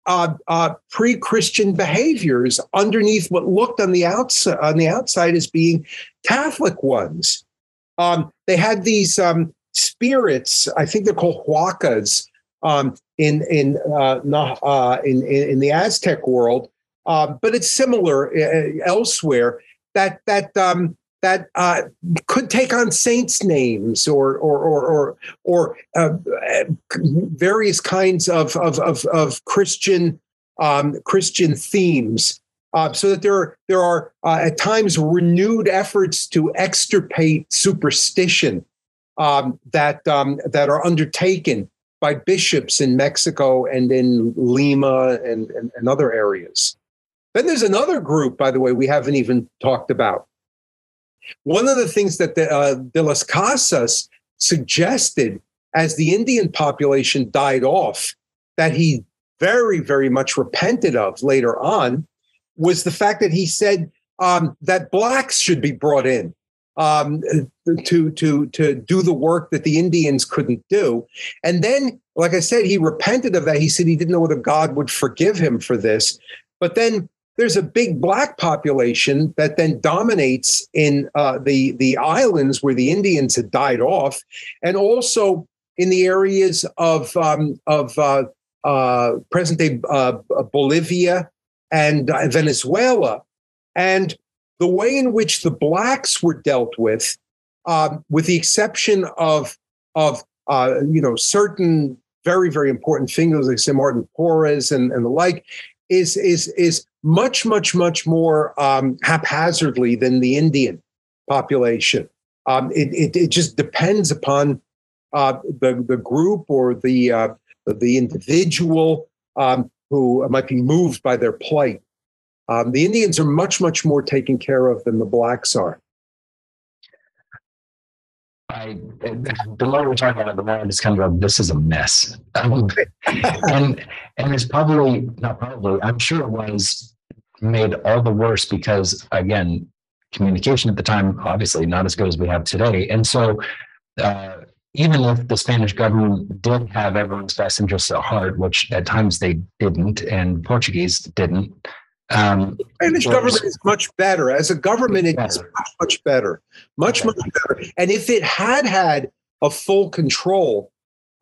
uh, uh, pre-Christian behaviors underneath what looked on the outside on the outside as being Catholic ones. Um, they had these um, spirits. I think they're called huacas um, in in, uh, uh, in in the Aztec world, um, but it's similar uh, elsewhere. That that that uh, could take on saints' names or or or or, or uh, various kinds of of of, of Christian um, Christian themes. Uh, so that there are, there are uh, at times renewed efforts to extirpate superstition um, that um, that are undertaken by bishops in Mexico and in Lima and, and, and other areas. Then there's another group, by the way, we haven't even talked about. One of the things that the, uh, De las Casas suggested as the Indian population died off, that he very, very much repented of later on, was the fact that he said um, that blacks should be brought in um, to to to do the work that the Indians couldn't do. And then, like I said, he repented of that. He said he didn't know whether God would forgive him for this. But then there's a big black population that then dominates in uh, the the islands where the Indians had died off, and also in the areas of um, of uh, uh, present day uh, Bolivia and uh, Venezuela, and the way in which the blacks were dealt with, um, with the exception of of uh, you know certain very very important figures like say Martin Porres and, and the like, is is is much much much more um, haphazardly than the Indian population. Um, it, it, it just depends upon uh, the the group or the uh, the individual um, who might be moved by their plight. Um, the Indians are much much more taken care of than the blacks are. I, the more we're talking about it, the more it's kind of this is a mess. Um, and and it's probably not probably, I'm sure it was made all the worse because again, communication at the time obviously not as good as we have today. And so uh, even if the Spanish government did have everyone's best interests at heart, which at times they didn't, and Portuguese didn't, um, Spanish government is much better. As a government, it is much, much better. Much, much better. And if it had had a full control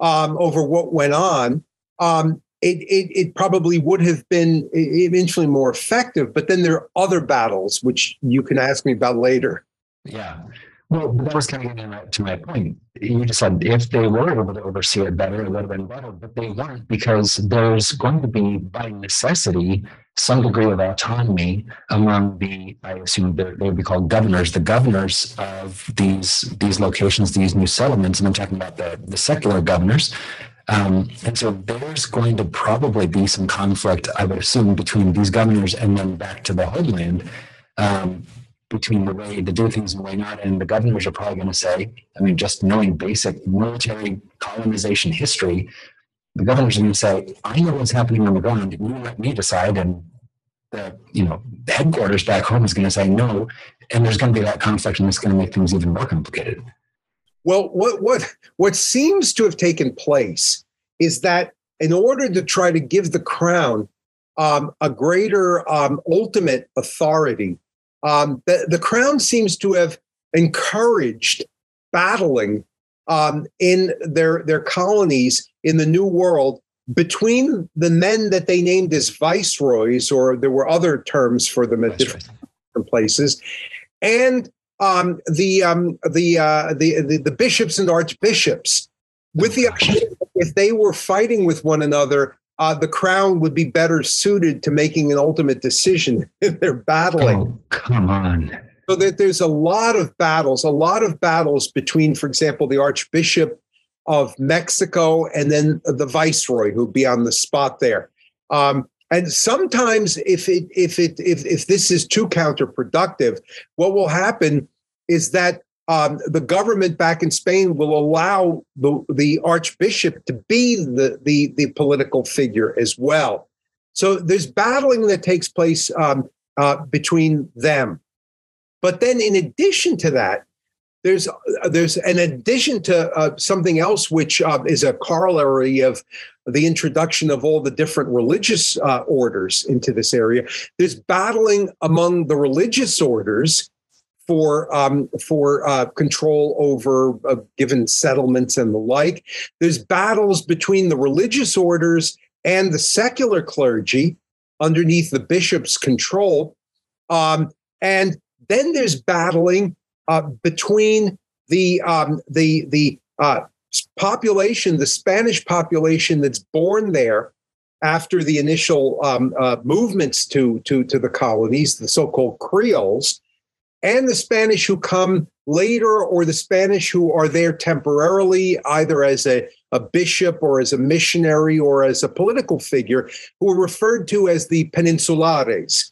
um, over what went on, um, it, it, it, probably would have been eventually more effective. But then there are other battles, which you can ask me about later. Yeah. Well, that was kind of getting to my point. You just said if they were able to oversee it better, it would have been better, but they weren't because there's going to be, by necessity, some degree of autonomy among the, I assume they would be called governors, the governors of these these locations, these new settlements. And I'm talking about the, the secular governors. Um, and so there's going to probably be some conflict, I would assume, between these governors and then back to the homeland. Um, between the way to do things and the way not. And the governors are probably going to say, I mean, just knowing basic military colonization history, the governors are going to say, I know what's happening on the ground. You let me decide. And the, you know, the headquarters back home is going to say no. And there's going to be that conflict and it's going to make things even more complicated. Well, what, what, what seems to have taken place is that in order to try to give the crown um, a greater um, ultimate authority um, the, the crown seems to have encouraged battling um, in their, their colonies in the New World between the men that they named as viceroys, or there were other terms for them at different, different places, and um, the, um, the, uh, the, the, the bishops and archbishops, with the if they were fighting with one another, uh, the crown would be better suited to making an ultimate decision if they're battling. Oh, come on. So that there's a lot of battles, a lot of battles between, for example, the Archbishop of Mexico and then the Viceroy, who'd be on the spot there. Um, and sometimes, if it if it if if this is too counterproductive, what will happen is that um, the government back in Spain will allow the, the archbishop to be the, the, the political figure as well. So there's battling that takes place um, uh, between them. But then, in addition to that, there's uh, there's an addition to uh, something else which uh, is a corollary of the introduction of all the different religious uh, orders into this area. There's battling among the religious orders for um, for uh, control over uh, given settlements and the like. There's battles between the religious orders and the secular clergy underneath the bishop's control, um, and then there's battling uh, between the um, the the uh, population, the Spanish population that's born there after the initial um, uh, movements to, to, to the colonies, the so called Creoles, and the Spanish who come later, or the Spanish who are there temporarily, either as a, a bishop or as a missionary or as a political figure, who are referred to as the peninsulares.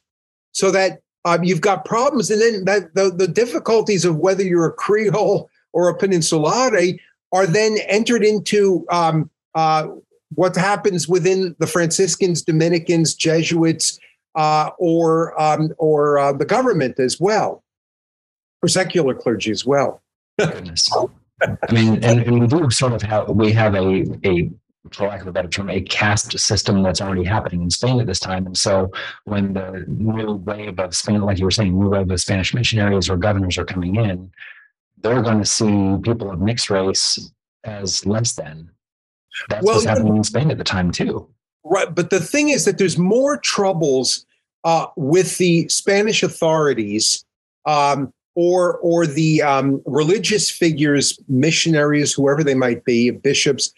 So that um, you've got problems, and then that, the, the difficulties of whether you're a Creole or a peninsulare are then entered into um, uh, what happens within the Franciscans, Dominicans, Jesuits, uh, or um, or uh, the government as well, or secular clergy as well. Goodness. I mean, and, and, we do sort of have we have a a for lack of a better term, a caste system that's already happening in Spain at this time. And so when the new wave of Spain, like you were saying, new wave of Spanish missionaries or governors are coming in, they're going to see people of mixed race as less than that's well, what's happening in Spain at the time too. Right, but the thing is that there's more troubles uh, with the Spanish authorities um, or or the um, religious figures, missionaries, whoever they might be, bishops.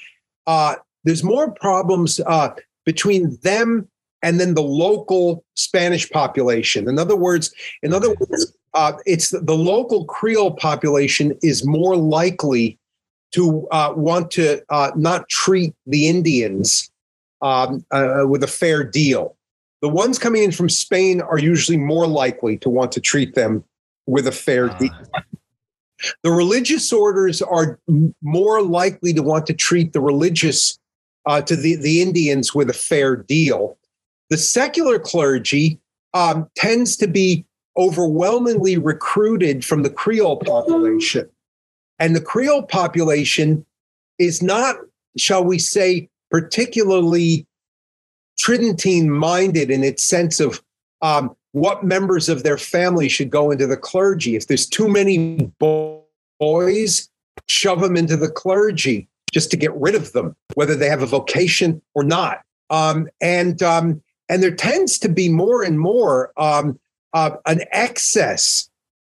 Uh, there's more problems uh, between them and then the local Spanish population. In other words, in other words, uh, it's the, the local Creole population is more likely to uh, want to uh, not treat the Indians um, uh, with a fair deal. The ones coming in from Spain are usually more likely to want to treat them with a fair ah. deal. The religious orders are more likely to want to treat the religious uh, to the, the Indians with a fair deal. The secular clergy um, tends to be overwhelmingly recruited from the Creole population. And the Creole population is not, shall we say, particularly Tridentine minded in its sense of um, what members of their family should go into the clergy. If there's too many boys, shove them into the clergy just to get rid of them, whether they have a vocation or not. Um, and um, and there tends to be more and more um, uh, an excess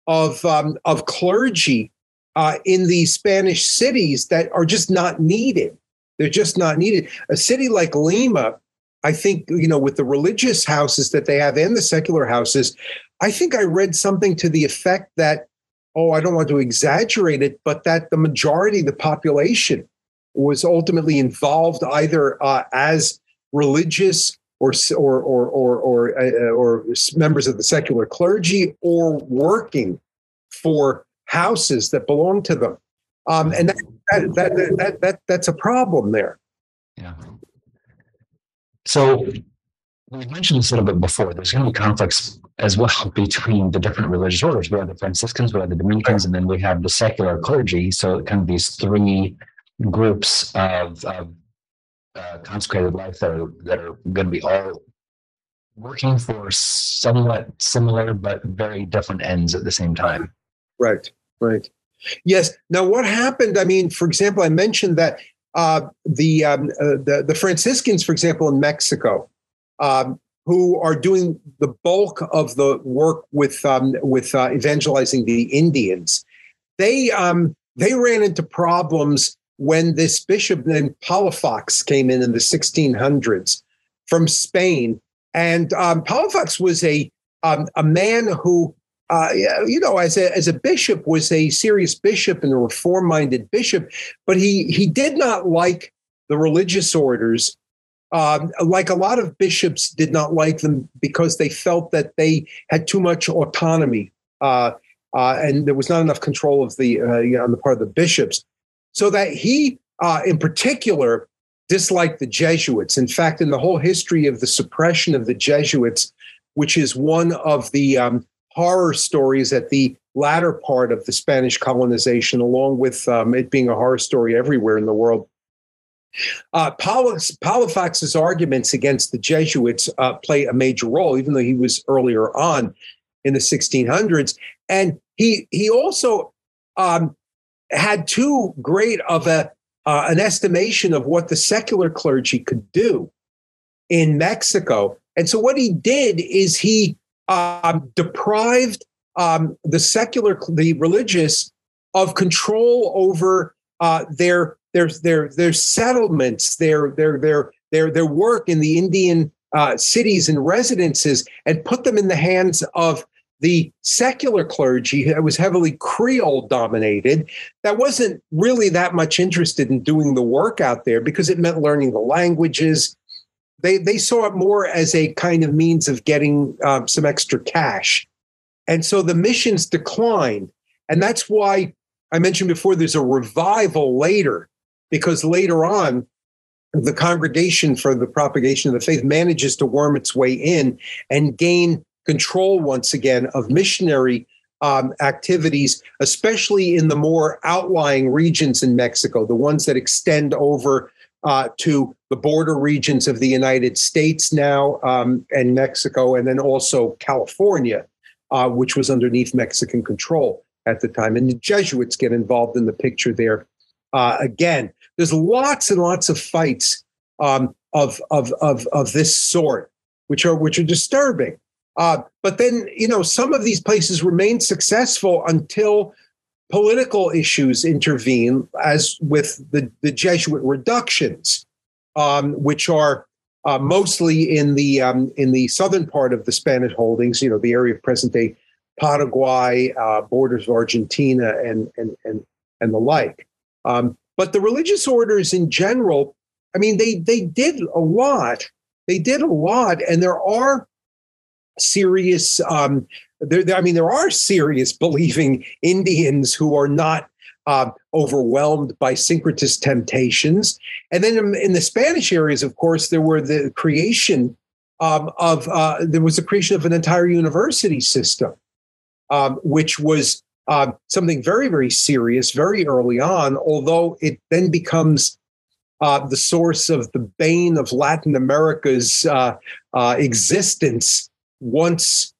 of um, of clergy uh, in these Spanish cities that are just not needed. They're just not needed. A city like Lima, I think, you know, with the religious houses that they have and the secular houses, I think I read something to the effect that, oh, I don't want to exaggerate it, but that the majority of the population was ultimately involved either uh, as religious or or or or or, uh, or members of the secular clergy or working for houses that belong to them. Um, and that, that, that, that, that, that's a problem there. Yeah. So we mentioned this a little bit before. There's going to be conflicts as well between the different religious orders. We have the Franciscans, we have the Dominicans, and then we have the secular clergy. So kind of these three groups of, of uh, consecrated life that are, that are going to be all working for somewhat similar but very different ends at the same time. Right. Right. Yes. Now, what happened? I mean, for example, I mentioned that uh, the, um, uh, the the Franciscans, for example, in Mexico, um, who are doing the bulk of the work with um, with uh, evangelizing the Indians, they um, they ran into problems when this bishop named Palafox came in in the 1600s from Spain, and um, Palafox was a um, a man who uh, you know, as a as a bishop, was a serious bishop and a reform-minded bishop, but he he did not like the religious orders. Um, like a lot of bishops did not like them because they felt that they had too much autonomy uh, uh, and there was not enough control of the uh, you know, on the part of the bishops. So that he, uh, in particular, disliked the Jesuits. In fact, in the whole history of the suppression of the Jesuits, which is one of the um, horror stories at the latter part of the Spanish colonization, along with um, it being a horror story everywhere in the world. Uh, arguments against the Jesuits uh, play a major role, even though he was earlier on in the 1600s. And he he also um, had too great of a uh, an estimation of what the secular clergy could do in Mexico. And so what he did is he um, deprived um, the secular, the religious, of control over uh, their their their their settlements, their their their their their work in the Indian uh, cities and residences, and put them in the hands of the secular clergy that was heavily Creole dominated, that wasn't really that much interested in doing the work out there because it meant learning the languages. They, they saw it more as a kind of means of getting um, some extra cash. And so the missions declined. And that's why I mentioned before there's a revival later, because later on, the congregation for the propagation of the faith manages to worm its way in and gain control once again of missionary um, activities, especially in the more outlying regions in Mexico, the ones that extend over uh, to the border regions of the United States now um, and Mexico, and then also California, uh, which was underneath Mexican control at the time. And the Jesuits get involved in the picture there. Uh, again, there's lots and lots of fights um, of, of, of, of this sort, which are which are disturbing. Uh, but then, you know, some of these places remain successful until political issues intervene, as with the, the Jesuit reductions, um, which are uh, mostly in the um, in the southern part of the Spanish holdings. You know, the area of present day Paraguay, uh, borders of Argentina, and and and and the like. Um, but the religious orders in general, I mean, they they did a lot. They did a lot, and there are serious um, there, there, I mean, there are serious believing Indians who are not uh, overwhelmed by syncretist temptations. And then in, in, the Spanish areas, of course, there were the creation um, of uh, there was the creation of an entire university system, um, which was uh, something very very serious very early on. Although it then becomes uh, the source of the bane of Latin America's uh, uh, existence once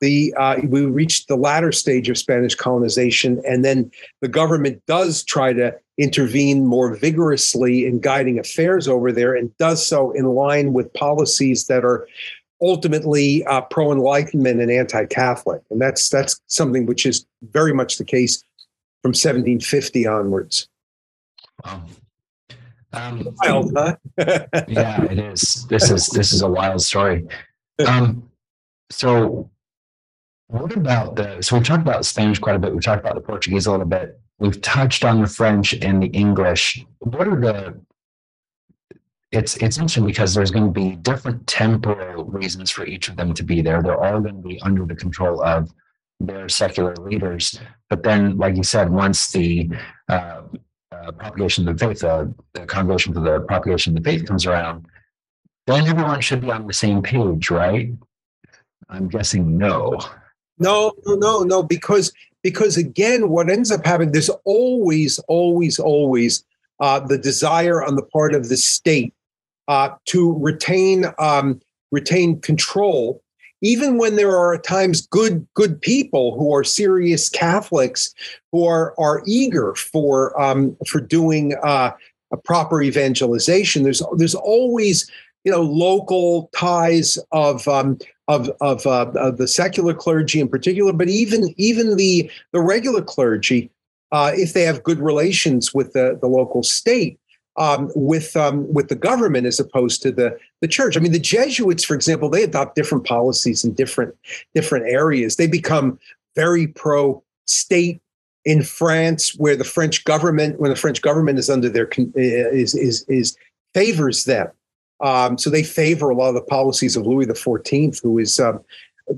the uh, we reached the latter stage of Spanish colonization, and then the government does try to intervene more vigorously in guiding affairs over there, and does so in line with policies that are ultimately uh, pro Enlightenment and anti Catholic, and that's that's something which is very much the case from 1750 onwards. Wow. Um, wild, huh? yeah, it is. This is this is a wild story. Um, so, what about the? So we've talked about Spanish quite a bit. We've talked about the Portuguese a little bit. We've touched on the French and the English. What are the? It's it's interesting because there's going to be different temporal reasons for each of them to be there. They're all going to be under the control of their secular leaders. But then, like you said, once the uh, uh, propagation of the faith, uh, the congregation for the propagation of the faith comes around, then everyone should be on the same page, right? I'm guessing no. No, no, no, because because again, what ends up happening, there's always, always, always uh, the desire on the part of the state uh, to retain um, retain control, even when there are at times good good people who are serious Catholics who are are eager for um, for doing uh, a proper evangelization. There's there's always you know local ties of um, of of, uh, of the secular clergy in particular, but even even the the regular clergy, uh, if they have good relations with the the local state. Um, with um, with the government as opposed to the the church. I mean, the Jesuits, for example, they adopt different policies in different different areas. They become very pro state in France, where the French government, when the French government is under their is is is favors them. Um, so they favor a lot of the policies of Louis XIV, who is um,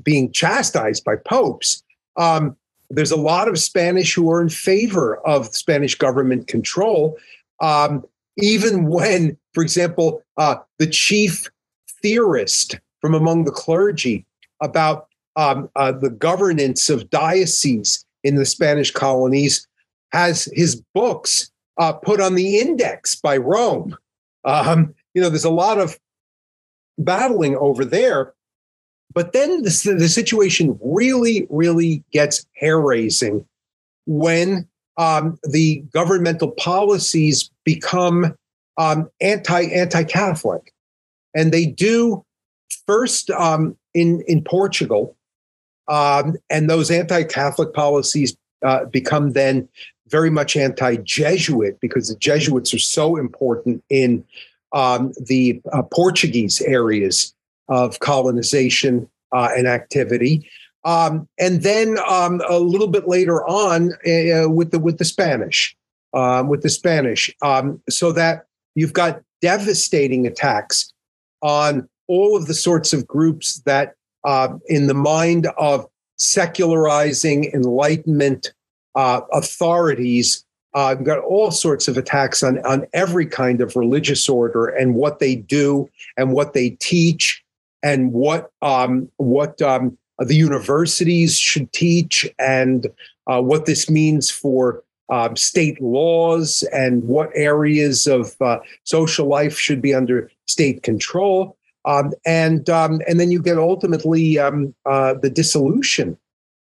being chastised by popes. Um, there's a lot of Spanish who are in favor of Spanish government control, um, even when, for example, uh, the chief theorist from among the clergy about um, uh, the governance of dioceses in the Spanish colonies has his books uh, put on the index by Rome. Um, you know, there's a lot of battling over there. But then the, the situation really, really gets hair raising when um, the governmental policies become um, anti anti Catholic, and they do first um, in in Portugal, Um, and those anti Catholic policies uh, become then very much anti Jesuit because the Jesuits are so important in um, the uh, Portuguese areas of colonization uh, and activity. Um, and then um, a little bit later on uh, with the with the Spanish, um, with the Spanish, um, so that you've got devastating attacks on all of the sorts of groups that, uh, in the mind of secularizing Enlightenment uh, uh, got all sorts of attacks on on every kind of religious order and what they do and what they teach and what um, what um, the universities should teach and uh, what this means for um, state laws and what areas of uh, social life should be under state control. Um, and um, and then you get ultimately uh, the dissolution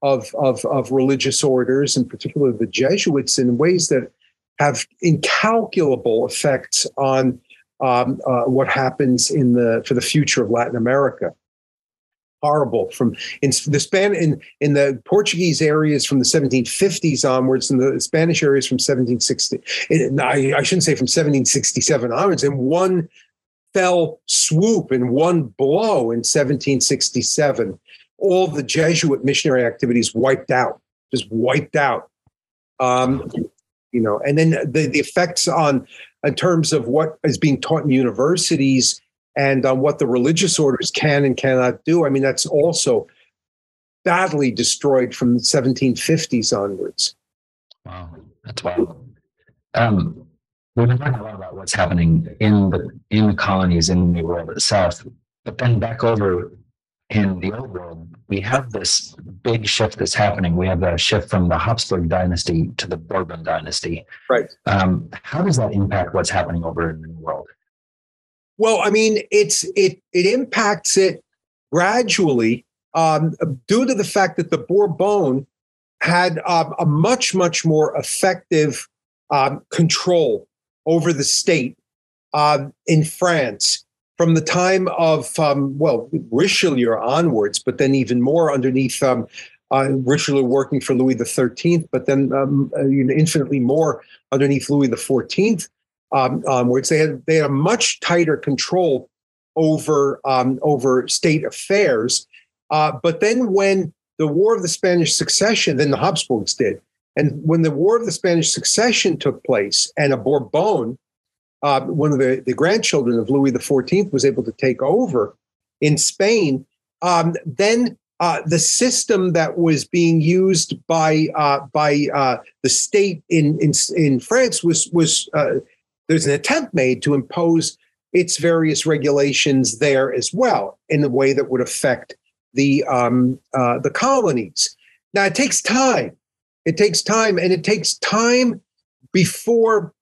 of, of of religious orders, and particularly the Jesuits, in ways that have incalculable effects on um, uh, what happens in the for the future of Latin America. Horrible from in the span in in the Portuguese areas from the 1750s onwards, and the Spanish areas from 1760. I, I shouldn't say from 1767 onwards. In one fell swoop, in one blow, in 1767, all the Jesuit missionary activities wiped out, just wiped out. Um, you know, and then the, the effects on in terms of what is being taught in universities and on what the religious orders can and cannot do. I mean, that's also badly destroyed from the 1750s onwards. Wow, that's wild. Um, we've been talking a lot about what's happening in the in the colonies in the World itself, but then back over in the old world, we have this big shift that's happening. We have a shift from the Habsburg dynasty to the Bourbon dynasty. Right. Um, how does that impact what's happening over in the New world? Well, I mean, it's it it impacts it gradually um, due to the fact that the Bourbon had um, a much much more effective um, control over the state um, in France from the time of um, well Richelieu onwards, but then even more underneath um, uh, Richelieu working for Louis Thirteenth, but then um, uh, infinitely more underneath Louis the Fourteenth, um, onwards. They had they had a much tighter control over um, over state affairs. Uh, but then when the War of the Spanish Succession, then the Habsburgs did, and when the War of the Spanish Succession took place, and a Bourbon uh, one of the, the grandchildren of Louis XIV was able to take over in Spain, um, then uh, the system that was being used by uh, by uh, the state in, in in France was was uh, there's an attempt made to impose its various regulations there as well in a way that would affect the um, uh, the colonies. Now it takes time. It takes time, and it takes time before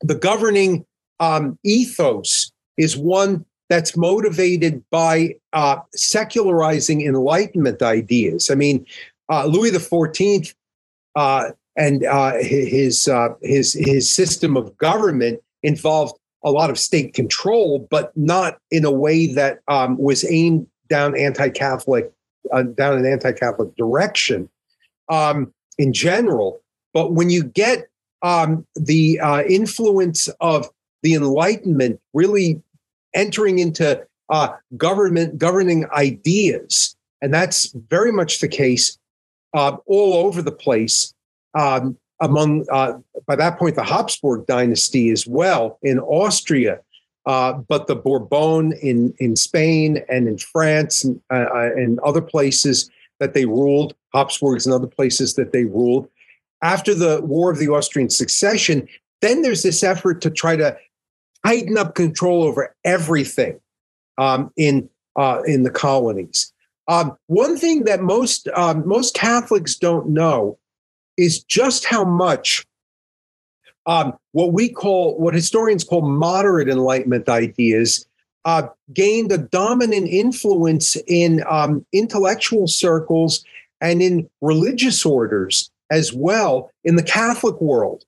the governing um, ethos is one that's motivated by uh, secularizing Enlightenment ideas. I mean, uh, Louis Fourteenth uh, and uh, his uh, his his system of government involved a lot of state control, but not in a way that um, was aimed down anti-Catholic uh, down an anti-Catholic direction um, in general. But when you get um, the influence of the Enlightenment really entering into uh, government governing ideas, and that's very much the case uh, all over the place. Um, among uh, by that point the Habsburg dynasty as well in Austria, uh, but the Bourbon in in Spain and in France and, uh, uh, and other places that they ruled, Habsburgs and other places that they ruled. After the War of the Austrian Succession, then there's this effort to try to tighten up control over everything um, in uh, in the colonies. Um, one thing that most um, most Catholics don't know is just how much um, what we call what historians call moderate Enlightenment ideas uh, gained a dominant influence in um, intellectual circles and in religious orders as well in the Catholic world,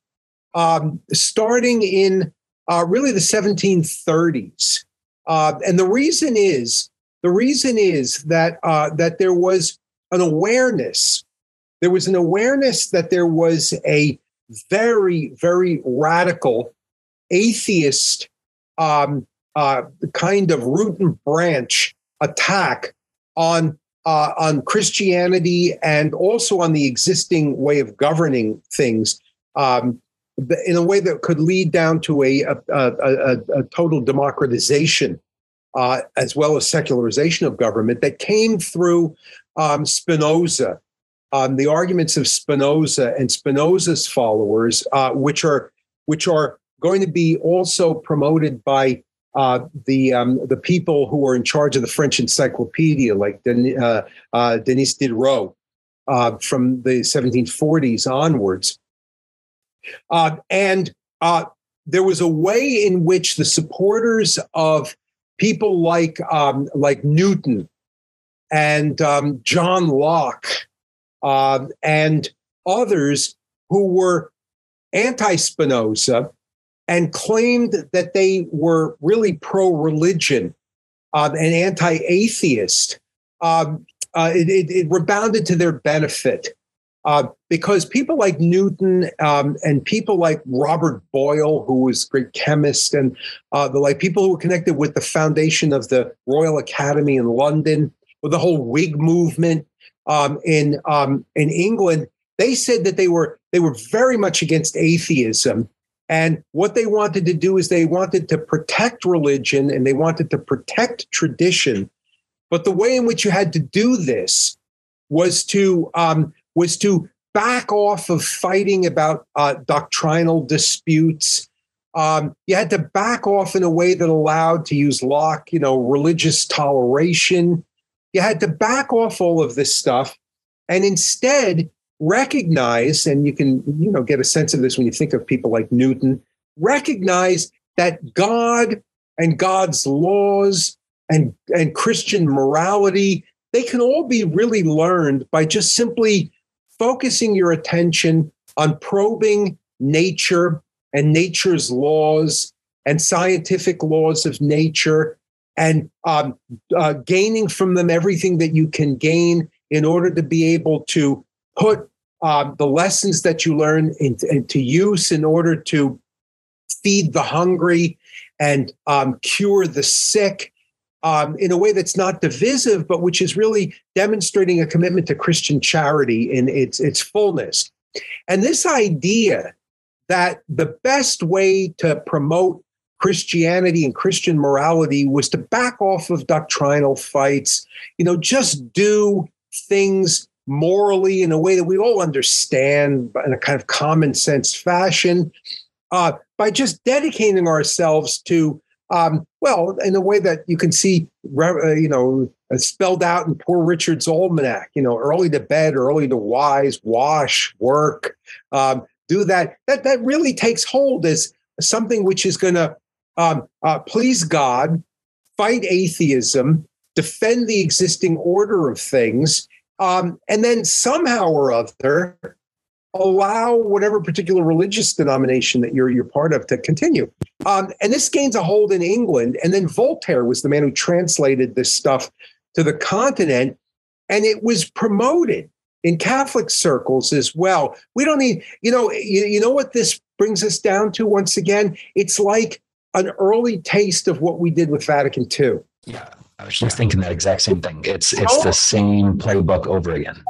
um, starting in uh, really the 1730s. Uh, and the reason is the reason is that uh, that there was an awareness. There was an awareness that there was a very, very radical atheist um, uh, kind of root and branch attack on uh, on Christianity and also on the existing way of governing things um, in a way that could lead down to a, a, a, a total democratization uh, as well as secularization of government that came through um, Spinoza, um, the arguments of Spinoza and Spinoza's followers, uh, which are which are going to be also promoted by uh, the um, the people who are in charge of the French encyclopedia, like Den- uh, uh, Denis Diderot, uh, from the 1740s onwards. Uh, and uh, there was a way in which the supporters of people like um, like Newton and um, John Locke and others who were anti-Spinoza and claimed that they were really pro religion um, and anti atheist, um, uh, it, it, it, rebounded to their benefit. Uh, because people like Newton um, and people like Robert Boyle, who was a great chemist, and uh, the like people who were connected with the foundation of the Royal Academy in London, with the whole Whig movement um, in um, in England, they said that they were they were very much against atheism and what they wanted to do is they wanted to protect religion and they wanted to protect tradition. But the way in which you had to do this was to um, was to back off of fighting about uh, doctrinal disputes. Um, you had to back off in a way that allowed, to use Locke, you know, religious toleration. You had to back off all of this stuff, and instead recognize, and you can, you know, get a sense of this when you think of people like Newton, recognize that God and God's laws and, and Christian morality, they can all be really learned by just simply focusing your attention on probing nature and nature's laws and scientific laws of nature and um, uh, gaining from them everything that you can gain in order to be able to put um, the lessons that you learn into, into, use in order to feed the hungry and um, cure the sick um, in a way that's not divisive, but which is really demonstrating a commitment to Christian charity in its, its fullness. And this idea that the best way to promote Christianity and Christian morality was to back off of doctrinal fights, you know, just do things morally in a way that we all understand in a kind of common sense fashion uh, by just dedicating ourselves to um, well in a way that you can see uh, you know spelled out in poor richard's almanac you know early to bed early to wise wash work um, do that. That that really takes hold as something which is going to um, uh, please god fight atheism defend the existing order of things um, and then somehow or other allow whatever particular religious denomination that you're you're part of to continue. Um, and this gains a hold in England. And then Voltaire was the man who translated this stuff to the continent, and it was promoted in Catholic circles as well. We don't need, you know, you, you know what this brings us down to once again? It's like an early taste of what we did with Vatican II. Yeah. I was just thinking that exact same thing. It's it's the same playbook over again.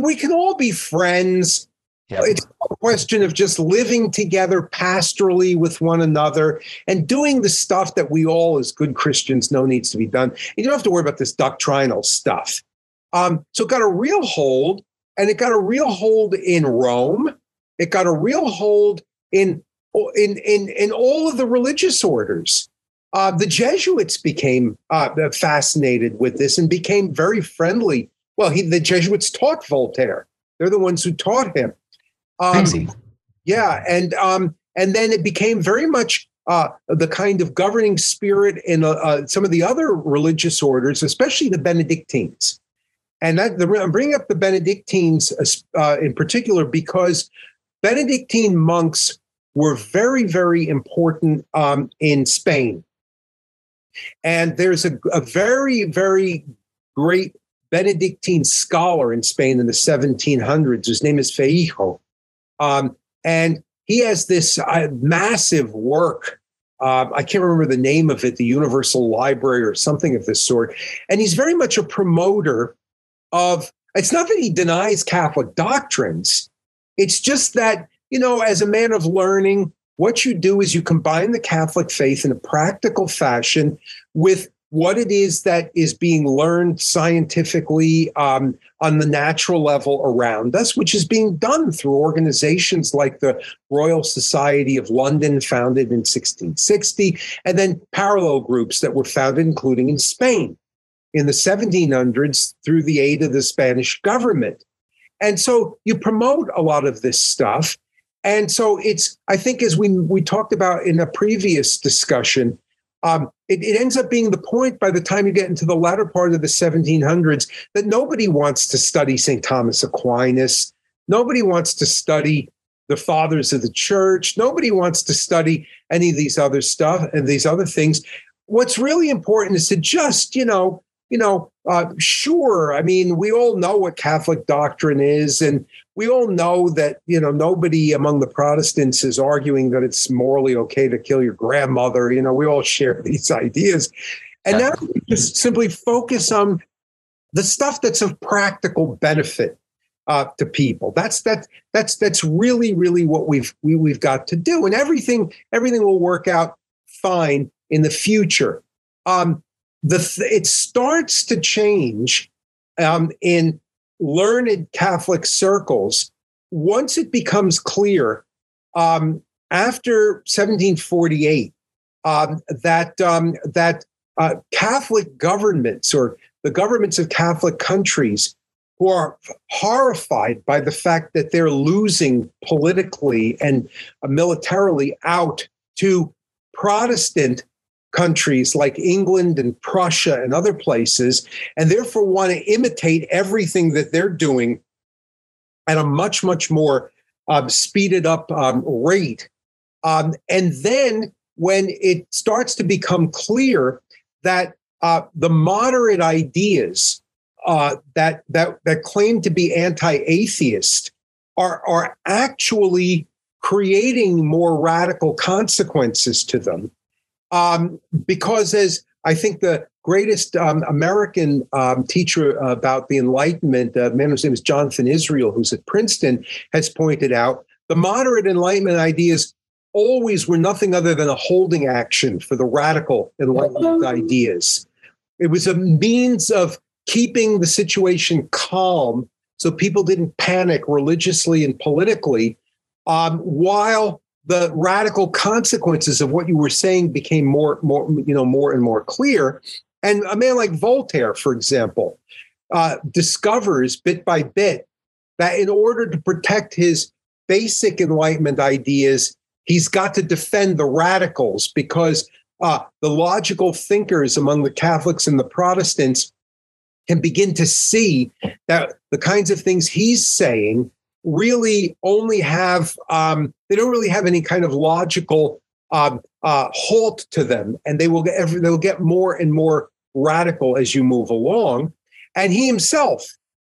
We can all be friends. Yep. It's a question of just living together pastorally with one another and doing the stuff that we all, as good Christians, know needs to be done. You don't have to worry about this doctrinal stuff. Um, so it got a real hold, and it got a real hold in Rome. It got a real hold in in in in all of the religious orders. Uh, the Jesuits became uh, fascinated with this and became very friendly. Well, he, the Jesuits taught Voltaire. They're the ones who taught him. Um, Crazy. Yeah, and um, and then it became very much uh, the kind of governing spirit in uh, uh, some of the other religious orders, especially the Benedictines. And that, the, I'm bringing up the Benedictines uh, in particular because Benedictine monks were very, very important um, in Spain. And there's a, a very, very great Benedictine scholar in Spain in the 1700s. His name is Feijóo. Um, and he has this uh, massive work. Uh, I can't remember the name of it, the Universal Library or something of this sort. And he's very much a promoter of, it's not that he denies Catholic doctrines, it's just that, you know, as a man of learning, what you do is you combine the Catholic faith in a practical fashion with what it is that is being learned scientifically um, on the natural level around us, which is being done through organizations like the Royal Society of London, founded in 1660, and then parallel groups that were founded, including in Spain in the 1700s through the aid of the Spanish government. And so you promote a lot of this stuff. And so it's, I think, as we, we talked about in a previous discussion, um, it, it, ends up being the point by the time you get into the latter part of the 1700s that nobody wants to study St. Thomas Aquinas. Nobody wants to study the fathers of the church. Nobody wants to study any of these other stuff and these other things. What's really important is to just, you know, you know, uh, sure. I mean, we all know what Catholic doctrine is, and we all know that you know nobody among the Protestants is arguing that it's morally okay to kill your grandmother. You know, we all share these ideas, and now we just simply focus on the stuff that's of practical benefit uh, to people. That's that that's that's really really what we've we, we've got to do, and everything everything will work out fine in the future. Um, the th- it starts to change um, in learned Catholic circles once it becomes clear um, after 1748 um, that um, that uh, Catholic governments or the governments of Catholic countries who are horrified by the fact that they're losing politically and militarily out to Protestant countries like England and Prussia and other places, and therefore want to imitate everything that they're doing at a much, much more um, speeded up um, rate. Um, and then when it starts to become clear that uh, the moderate ideas uh, that, that, that claim to be anti atheist are, are actually creating more radical consequences to them um, because as I think the greatest um, American um, teacher about the Enlightenment, a man whose name is Jonathan Israel, who's at Princeton, has pointed out, the moderate Enlightenment ideas always were nothing other than a holding action for the radical Enlightenment mm-hmm. ideas. It was a means of keeping the situation calm so people didn't panic religiously and politically um, while the radical consequences of what you were saying became more, more, you know, more and more clear. And a man like Voltaire, for example, uh, discovers bit by bit that in order to protect his basic Enlightenment ideas, he's got to defend the radicals because uh, the logical thinkers among the Catholics and the Protestants can begin to see that the kinds of things he's saying really only have um, they don't really have any kind of logical um, uh, halt to them, and they will get they'll get more and more radical as you move along. And he himself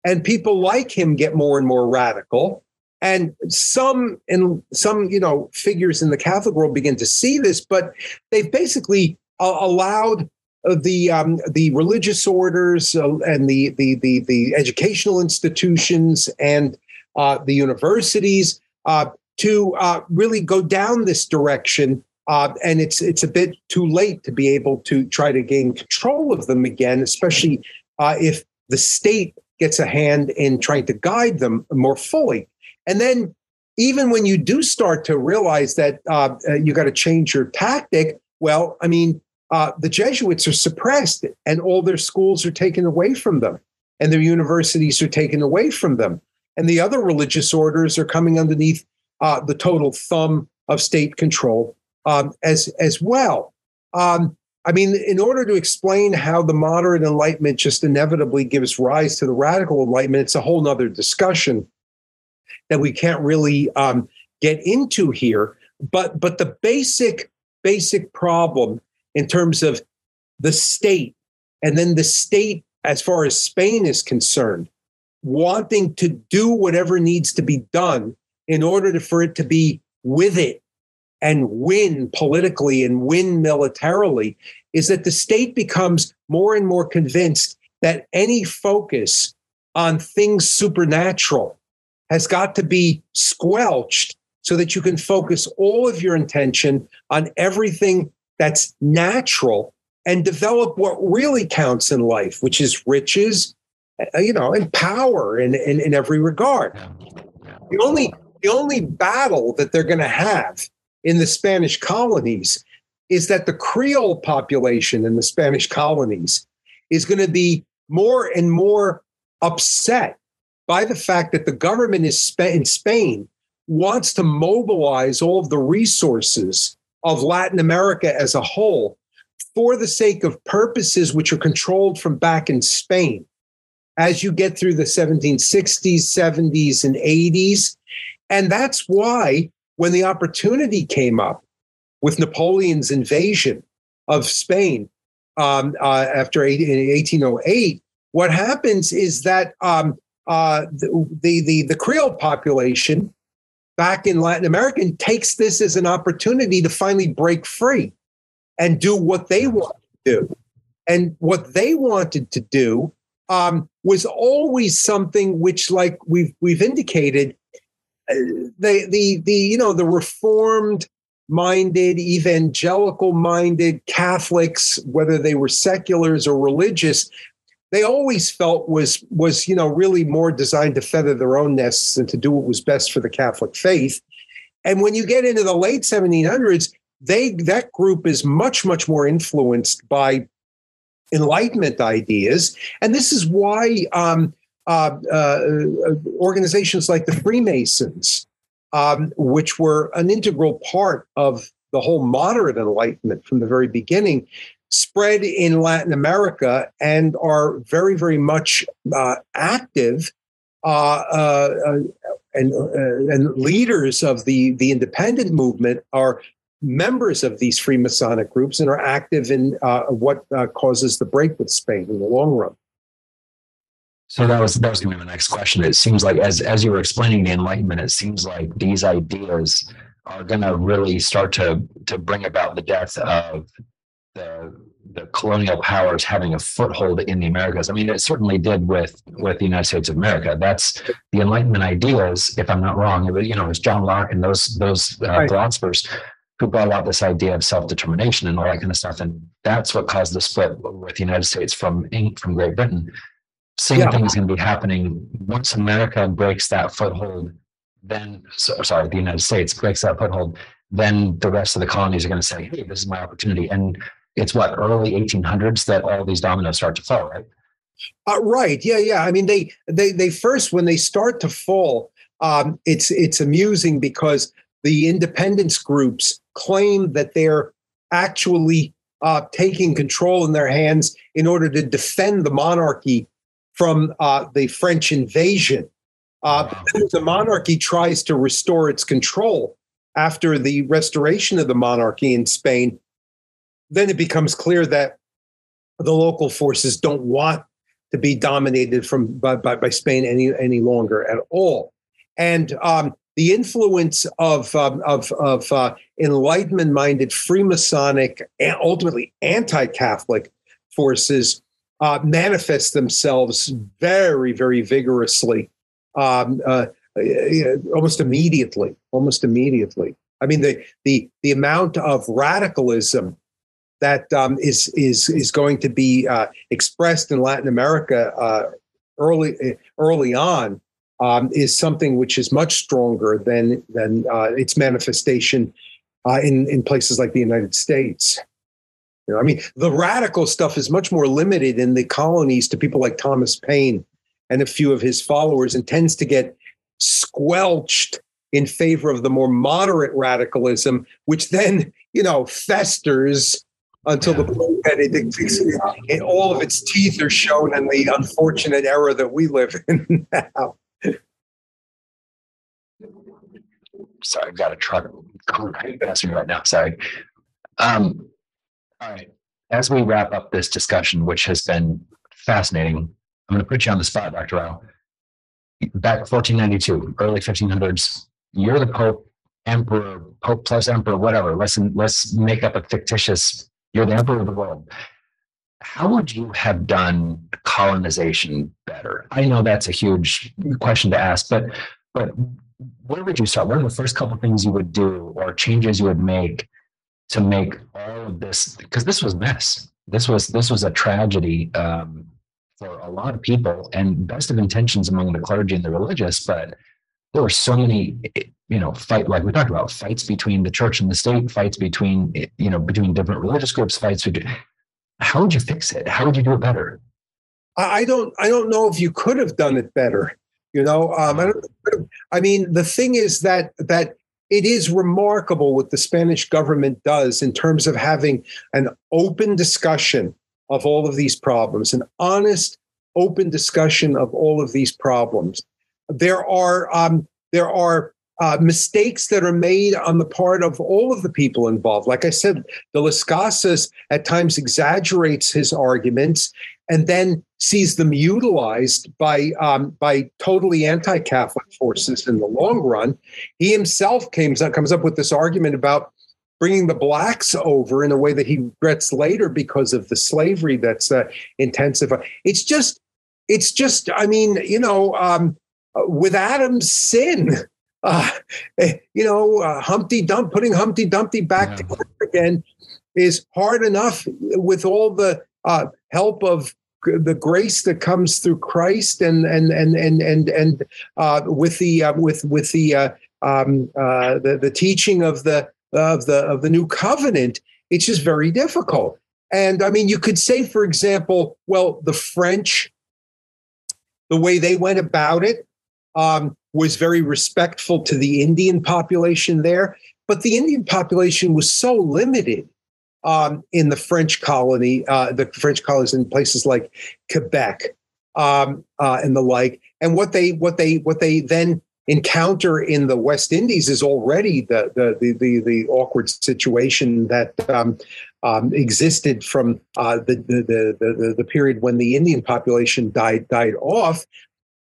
and people like him get more and more radical. And some and some you know figures in the Catholic world begin to see this, but they've basically uh, allowed the um, the religious orders uh, and the, the the the educational institutions and uh, the universities uh, to uh, really go down this direction. Uh, and it's it's a bit too late to be able to try to gain control of them again, especially uh, if the state gets a hand in trying to guide them more fully. And then, even when you do start to realize that uh, you got to change your tactic, well, I mean, the Jesuits are suppressed, and all their schools are taken away from them, and their universities are taken away from them and the other religious orders are coming underneath uh, the total thumb of state control um, as as well. Um, I mean, in order to explain how the moderate enlightenment just inevitably gives rise to the radical enlightenment, it's a whole nother discussion that we can't really um, get into here. But but the basic basic problem in terms of the state and then the state as far as Spain is concerned, wanting to do whatever needs to be done in order to, for it to be with it and win politically and win militarily is that the state becomes more and more convinced that any focus on things supernatural has got to be squelched so that you can focus all of your intention on everything that's natural and develop what really counts in life, which is riches, Uh, you know, and power in, in, in every regard. The only the only battle that they're going to have in the Spanish colonies is that the Creole population in the Spanish colonies is going to be more and more upset by the fact that the government is in Spain wants to mobilize all of the resources of Latin America as a whole for the sake of purposes which are controlled from back in Spain. As you get through the 1760s, 70s, and 80s. And that's why, when the opportunity came up with Napoleon's invasion of Spain um, uh, after 1808, what happens is that um, uh, the, the, the Creole population back in Latin America takes this as an opportunity to finally break free and do what they want to do. And what they wanted to do um, was always something which, like we've we've indicated, uh, the the the you know the reformed minded, evangelical minded Catholics, whether they were seculars or religious, they always felt was was you know really more designed to feather their own nests and to do what was best for the Catholic faith. And when you get into the late 1700s, they that group is much much more influenced by Enlightenment ideas, and this is why um, uh, uh, organizations like the Freemasons, um, which were an integral part of the whole moderate Enlightenment from the very beginning, spread in Latin America and are very, very much uh, active uh, uh, uh and, uh, and leaders of the, the independent movement are members of these Freemasonic groups and are active in uh, what causes the break with Spain in the long run. So that was that was going to be my next question. It seems like as as you were explaining the Enlightenment, it seems like these ideas are going to really start to to bring about the death of the the colonial powers having a foothold in the Americas. I mean, it certainly did with with the United States of America. That's the Enlightenment ideas, if I'm not wrong. It was, you know, it was John Locke and those those uh, right. philosophers who brought out this idea of self determination and all that kind of stuff. And that's what caused the split with the United States from from Great Britain. Same yeah. thing is going to be happening once America breaks that foothold. Then, so, sorry, the United States breaks that foothold. Then the rest of the colonies are going to say, "Hey, this is my opportunity." And it's what early 1800s that all these dominoes start to fall, right? Uh, right. Yeah. Yeah. I mean, they they they first when they start to fall, um, it's it's amusing because the independence groups claim that they're actually uh, taking control in their hands in order to defend the monarchy from uh, the French invasion. Uh, the monarchy tries to restore its control after the restoration of the monarchy in Spain then it becomes clear that the local forces don't want to be dominated from by, by, by Spain any any longer at all. And um, the influence of um, of, of uh, Enlightenment-minded Freemasonic, and ultimately anti-Catholic forces uh, manifest themselves very, very vigorously, um, uh, almost immediately. Almost immediately. I mean, the the the amount of radicalism that um, is is is going to be uh, expressed in Latin America uh, early early on um, is something which is much stronger than than uh, its manifestation uh, in in places like the United States. You know, I mean, the radical stuff is much more limited in the colonies to people like Thomas Paine and a few of his followers, and tends to get squelched in favor of the more moderate radicalism, which then you know festers until the point that all of its teeth are shown in the unfortunate era that we live in now. Sorry, I've got a truck passing right now. Sorry. Um, all right. As we wrap up this discussion, which has been fascinating. I'm going to put you on the spot, Dr. Rao. Back 1492, early 1500s, you're the Pope, Emperor, Pope plus Emperor, whatever. Let's let's make up a fictitious. You're the Emperor of the world. How would you have done colonization better? I know that's a huge question to ask, but but where would you start? What are the first couple things you would do or changes you would make to make all of this? Because this was mess. This was this was a tragedy um, for a lot of people, and best of intentions among the clergy and the religious. But there were so many, you know, fight like we talked about fights between the church and the state, fights between you know between different religious groups, fights. How would you fix it? How would you do it better? I don't. I don't know if you could have done it better. You know, um, I, I mean, the thing is that that it is remarkable what the Spanish government does in terms of having an open discussion of all of these problems, an honest, open discussion of all of these problems. There are um, there are uh, mistakes that are made on the part of all of the people involved. Like I said, de las Casas at times exaggerates his arguments and then sees them utilized by um, by totally anti-Catholic forces in the long run. He himself comes up, comes up with this argument about bringing the blacks over in a way that he regrets later because of the slavery that's uh, intensified. It's just, it's just. I mean, you know, um, with Adam's sin. Uh, you know, uh, Humpty Dump, putting Humpty Dumpty back yeah. together again is hard enough with all the uh, help of the grace that comes through Christ and and and and and and uh, with the uh, with with the, uh, um, uh, the the teaching of the of the of the new covenant, it's just very difficult. And I mean, you could say, for example, well, the French, the way they went about it um, was very respectful to the Indian population there, but the Indian population was so limited um, in the French colony, uh, the French colonies in places like Quebec um, uh, and the like. And what they what they what they then encounter in the West Indies is already the the the the, the awkward situation that um, um, existed from uh, the, the, the the period when the Indian population died died off.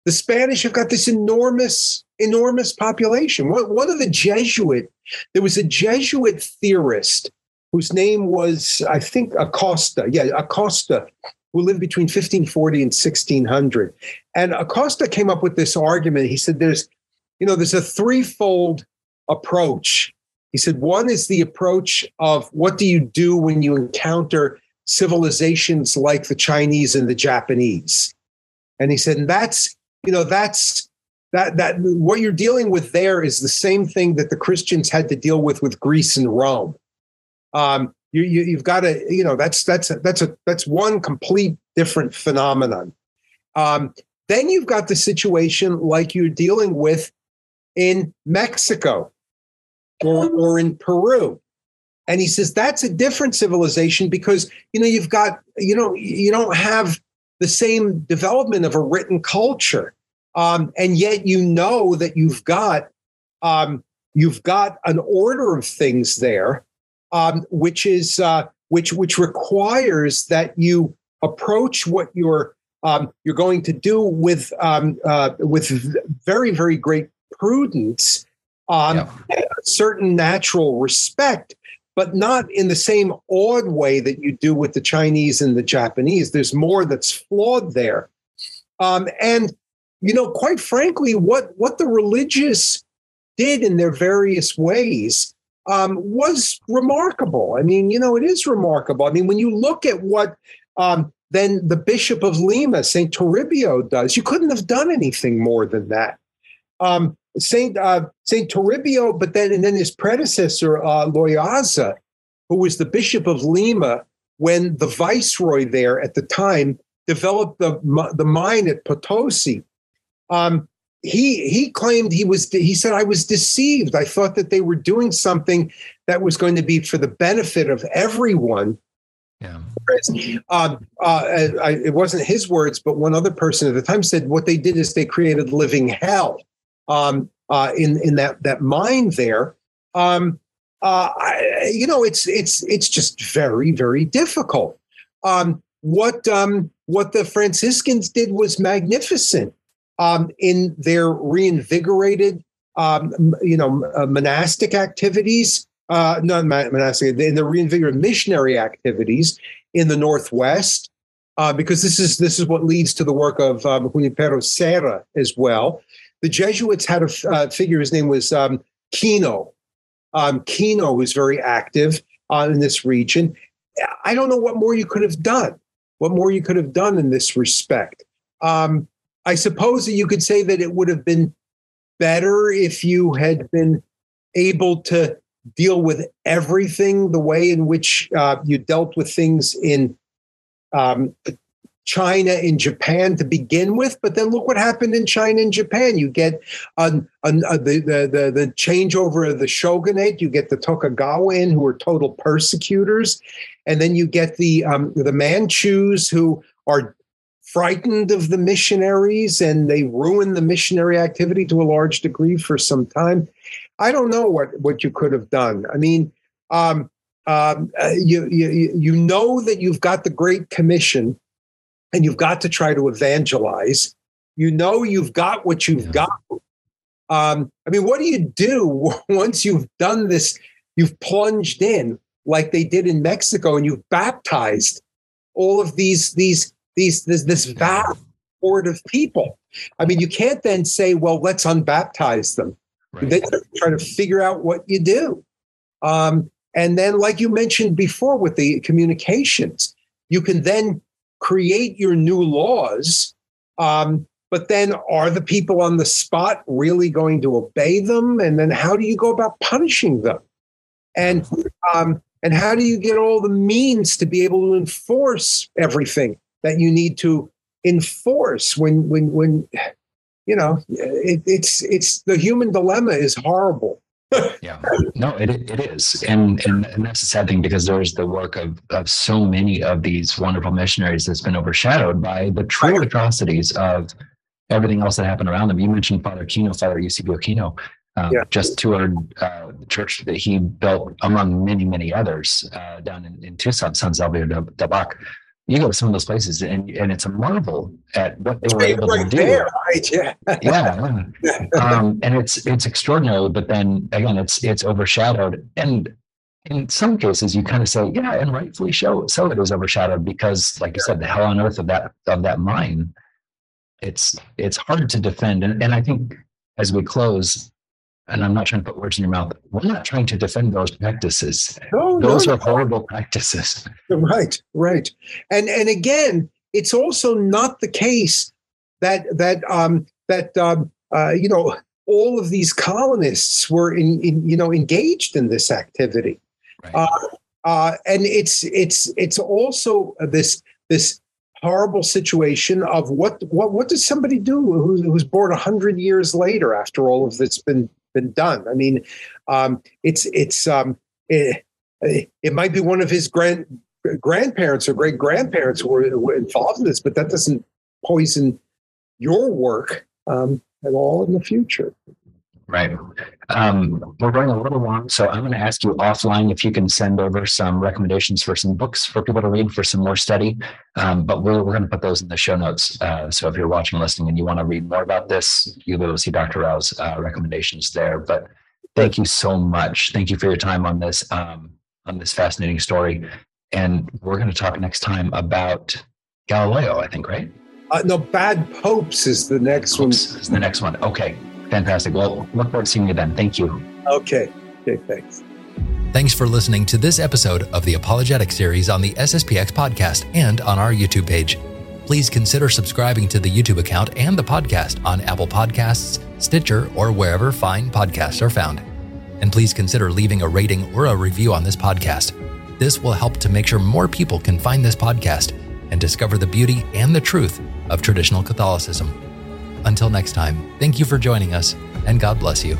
The Spanish have got this enormous enormous population. One, one of the Jesuit there was a Jesuit theorist whose name was, I think, Acosta. Yeah, Acosta, who lived between 1540 and 1600. And Acosta came up with this argument. He said, there's, you know, there's a threefold approach. He said, one is the approach of what do you do when you encounter civilizations like the Chinese and the Japanese? And he said, and that's, you know, that's that that what you're dealing with there is the same thing that the Christians had to deal with with Greece and Rome um, you, you have got to you know that's that's a, that's a that's one complete different phenomenon. Um, then you've got the situation like you're dealing with in Mexico or, or in Peru. And he says that's a different civilization because you know you've got you know you don't have the same development of a written culture, um, and yet you know that you've got um, you've got an order of things there um, which is uh, which which requires that you approach what you're um, you're going to do with um, uh, with very very great prudence, um, yeah. certain natural respect, but not in the same odd way that you do with the Chinese and the Japanese. There's more that's flawed there, um, and you know, quite frankly, what what the religious did in their various ways um, was remarkable. I mean, you know, it is remarkable. I mean, when you look at what um, then the Bishop of Lima, Saint Toribio, does, you couldn't have done anything more than that. Um, Saint uh, Saint Toribio, but then and then his predecessor uh, Loayza, who was the Bishop of Lima when the viceroy there at the time developed the the mine at Potosi. Um, he he claimed he was he said I was deceived. I thought that they were doing something that was going to be for the benefit of everyone. Yeah. Um, uh, I, it wasn't his words, but one other person at the time said what they did is they created living hell um, uh, in in that that mind there. Um, uh, I, you know, it's it's it's just very very difficult. Um, what um, what the Franciscans did was magnificent um, in their reinvigorated, um, you know, uh, monastic activities. Uh, not monastic, in the reinvigorated missionary activities in the Northwest, uh, because this is this is what leads to the work of um, Junipero Serra as well. The Jesuits had a uh, figure. His name was um, Kino. Um, Kino was very active uh, in this region. I don't know what more you could have done. What more you could have done in this respect. Um, I suppose that you could say that it would have been better if you had been able to deal with everything the way in which uh, you dealt with things in um, China and Japan to begin with, but then look what happened in China and Japan. You get uh, the, the, the the changeover of the shogunate. You get the Tokugawa in, who are total persecutors, and then you get the um, the Manchus who are frightened of the missionaries and they ruined the missionary activity to a large degree for some time. I don't know what what you could have done. I mean, um, um, uh, you, you you know that you've got the Great Commission and you've got to try to evangelize. You know you've got what you've yeah. got. Um, I mean, what do you do once you've done this? You've plunged in like they did in Mexico, and you've baptized all of these these these this, this vast horde of people. I mean, you can't then say, "Well, let's unbaptize them." Right. Then try to figure out what you do. Um, and then, like you mentioned before, with the communications, you can then create your new laws. Um, but then are the people on the spot really going to obey them? And then how do you go about punishing them? And um, and how do you get all the means to be able to enforce everything that you need to enforce when when when you know it, it's it's the human dilemma is horrible. Yeah, no, it it is, and and and that's the sad thing because there's the work of of so many of these wonderful missionaries that's been overshadowed by the true atrocities of everything else that happened around them. You mentioned Father Kino, Father Eusebio Kino, um, yeah. just toured uh, the church that he built among many many others uh, down in, in Tucson, San Salvador de, de Bac you go to some of those places and, and it's a marvel at what they were able right to do. There, right? Yeah. yeah. Um, and it's it's extraordinary, but then again, it's it's overshadowed. And in some cases you kind of say, yeah, and rightfully so, so it was overshadowed because, like you said, the hell on earth of that of that mine, it's it's hard to defend. And, and I think as we close, and I'm not trying to put words in your mouth. We're not trying to defend those practices. No, those no, are horrible practices. Right, right. And and again, it's also not the case that that um, that um, uh, you know all of these colonists were in, in you know engaged in this activity. Right. Uh, uh, and it's it's it's also this this horrible situation of what what what does somebody do who, who's born a hundred years later after all of this been been done. I mean, um, it's it's um, it, it, might be one of his grand grandparents or great grandparents who were, were, involved in this, but that doesn't poison your work um, at all in the future. Right. Um, we're going a little long, so I'm going to ask you offline if you can send over some recommendations for some books for people to read for some more study. Um, but we're, we're going to put those in the show notes. Uh, so if you're watching, listening, and you want to read more about this, you'll be able to see Dr. Rao's uh, recommendations there. But thank you so much. Thank you for your time on this um, on this fascinating story. And we're going to talk next time about Galileo. I think, right? Uh, no, Bad Popes is the next Popes one. Is the next one. Okay. Fantastic. Well, look forward to seeing you then. Thank you. Okay. Okay. Thanks. Thanks for listening to this episode of the Apologetic Series on the SSPX podcast and on our YouTube page. Please consider subscribing to the YouTube account and the podcast on Apple Podcasts, Stitcher, or wherever fine podcasts are found. And please consider leaving a rating or a review on this podcast. This will help to make sure more people can find this podcast and discover the beauty and the truth of traditional Catholicism. Until next time, thank you for joining us, and God bless you.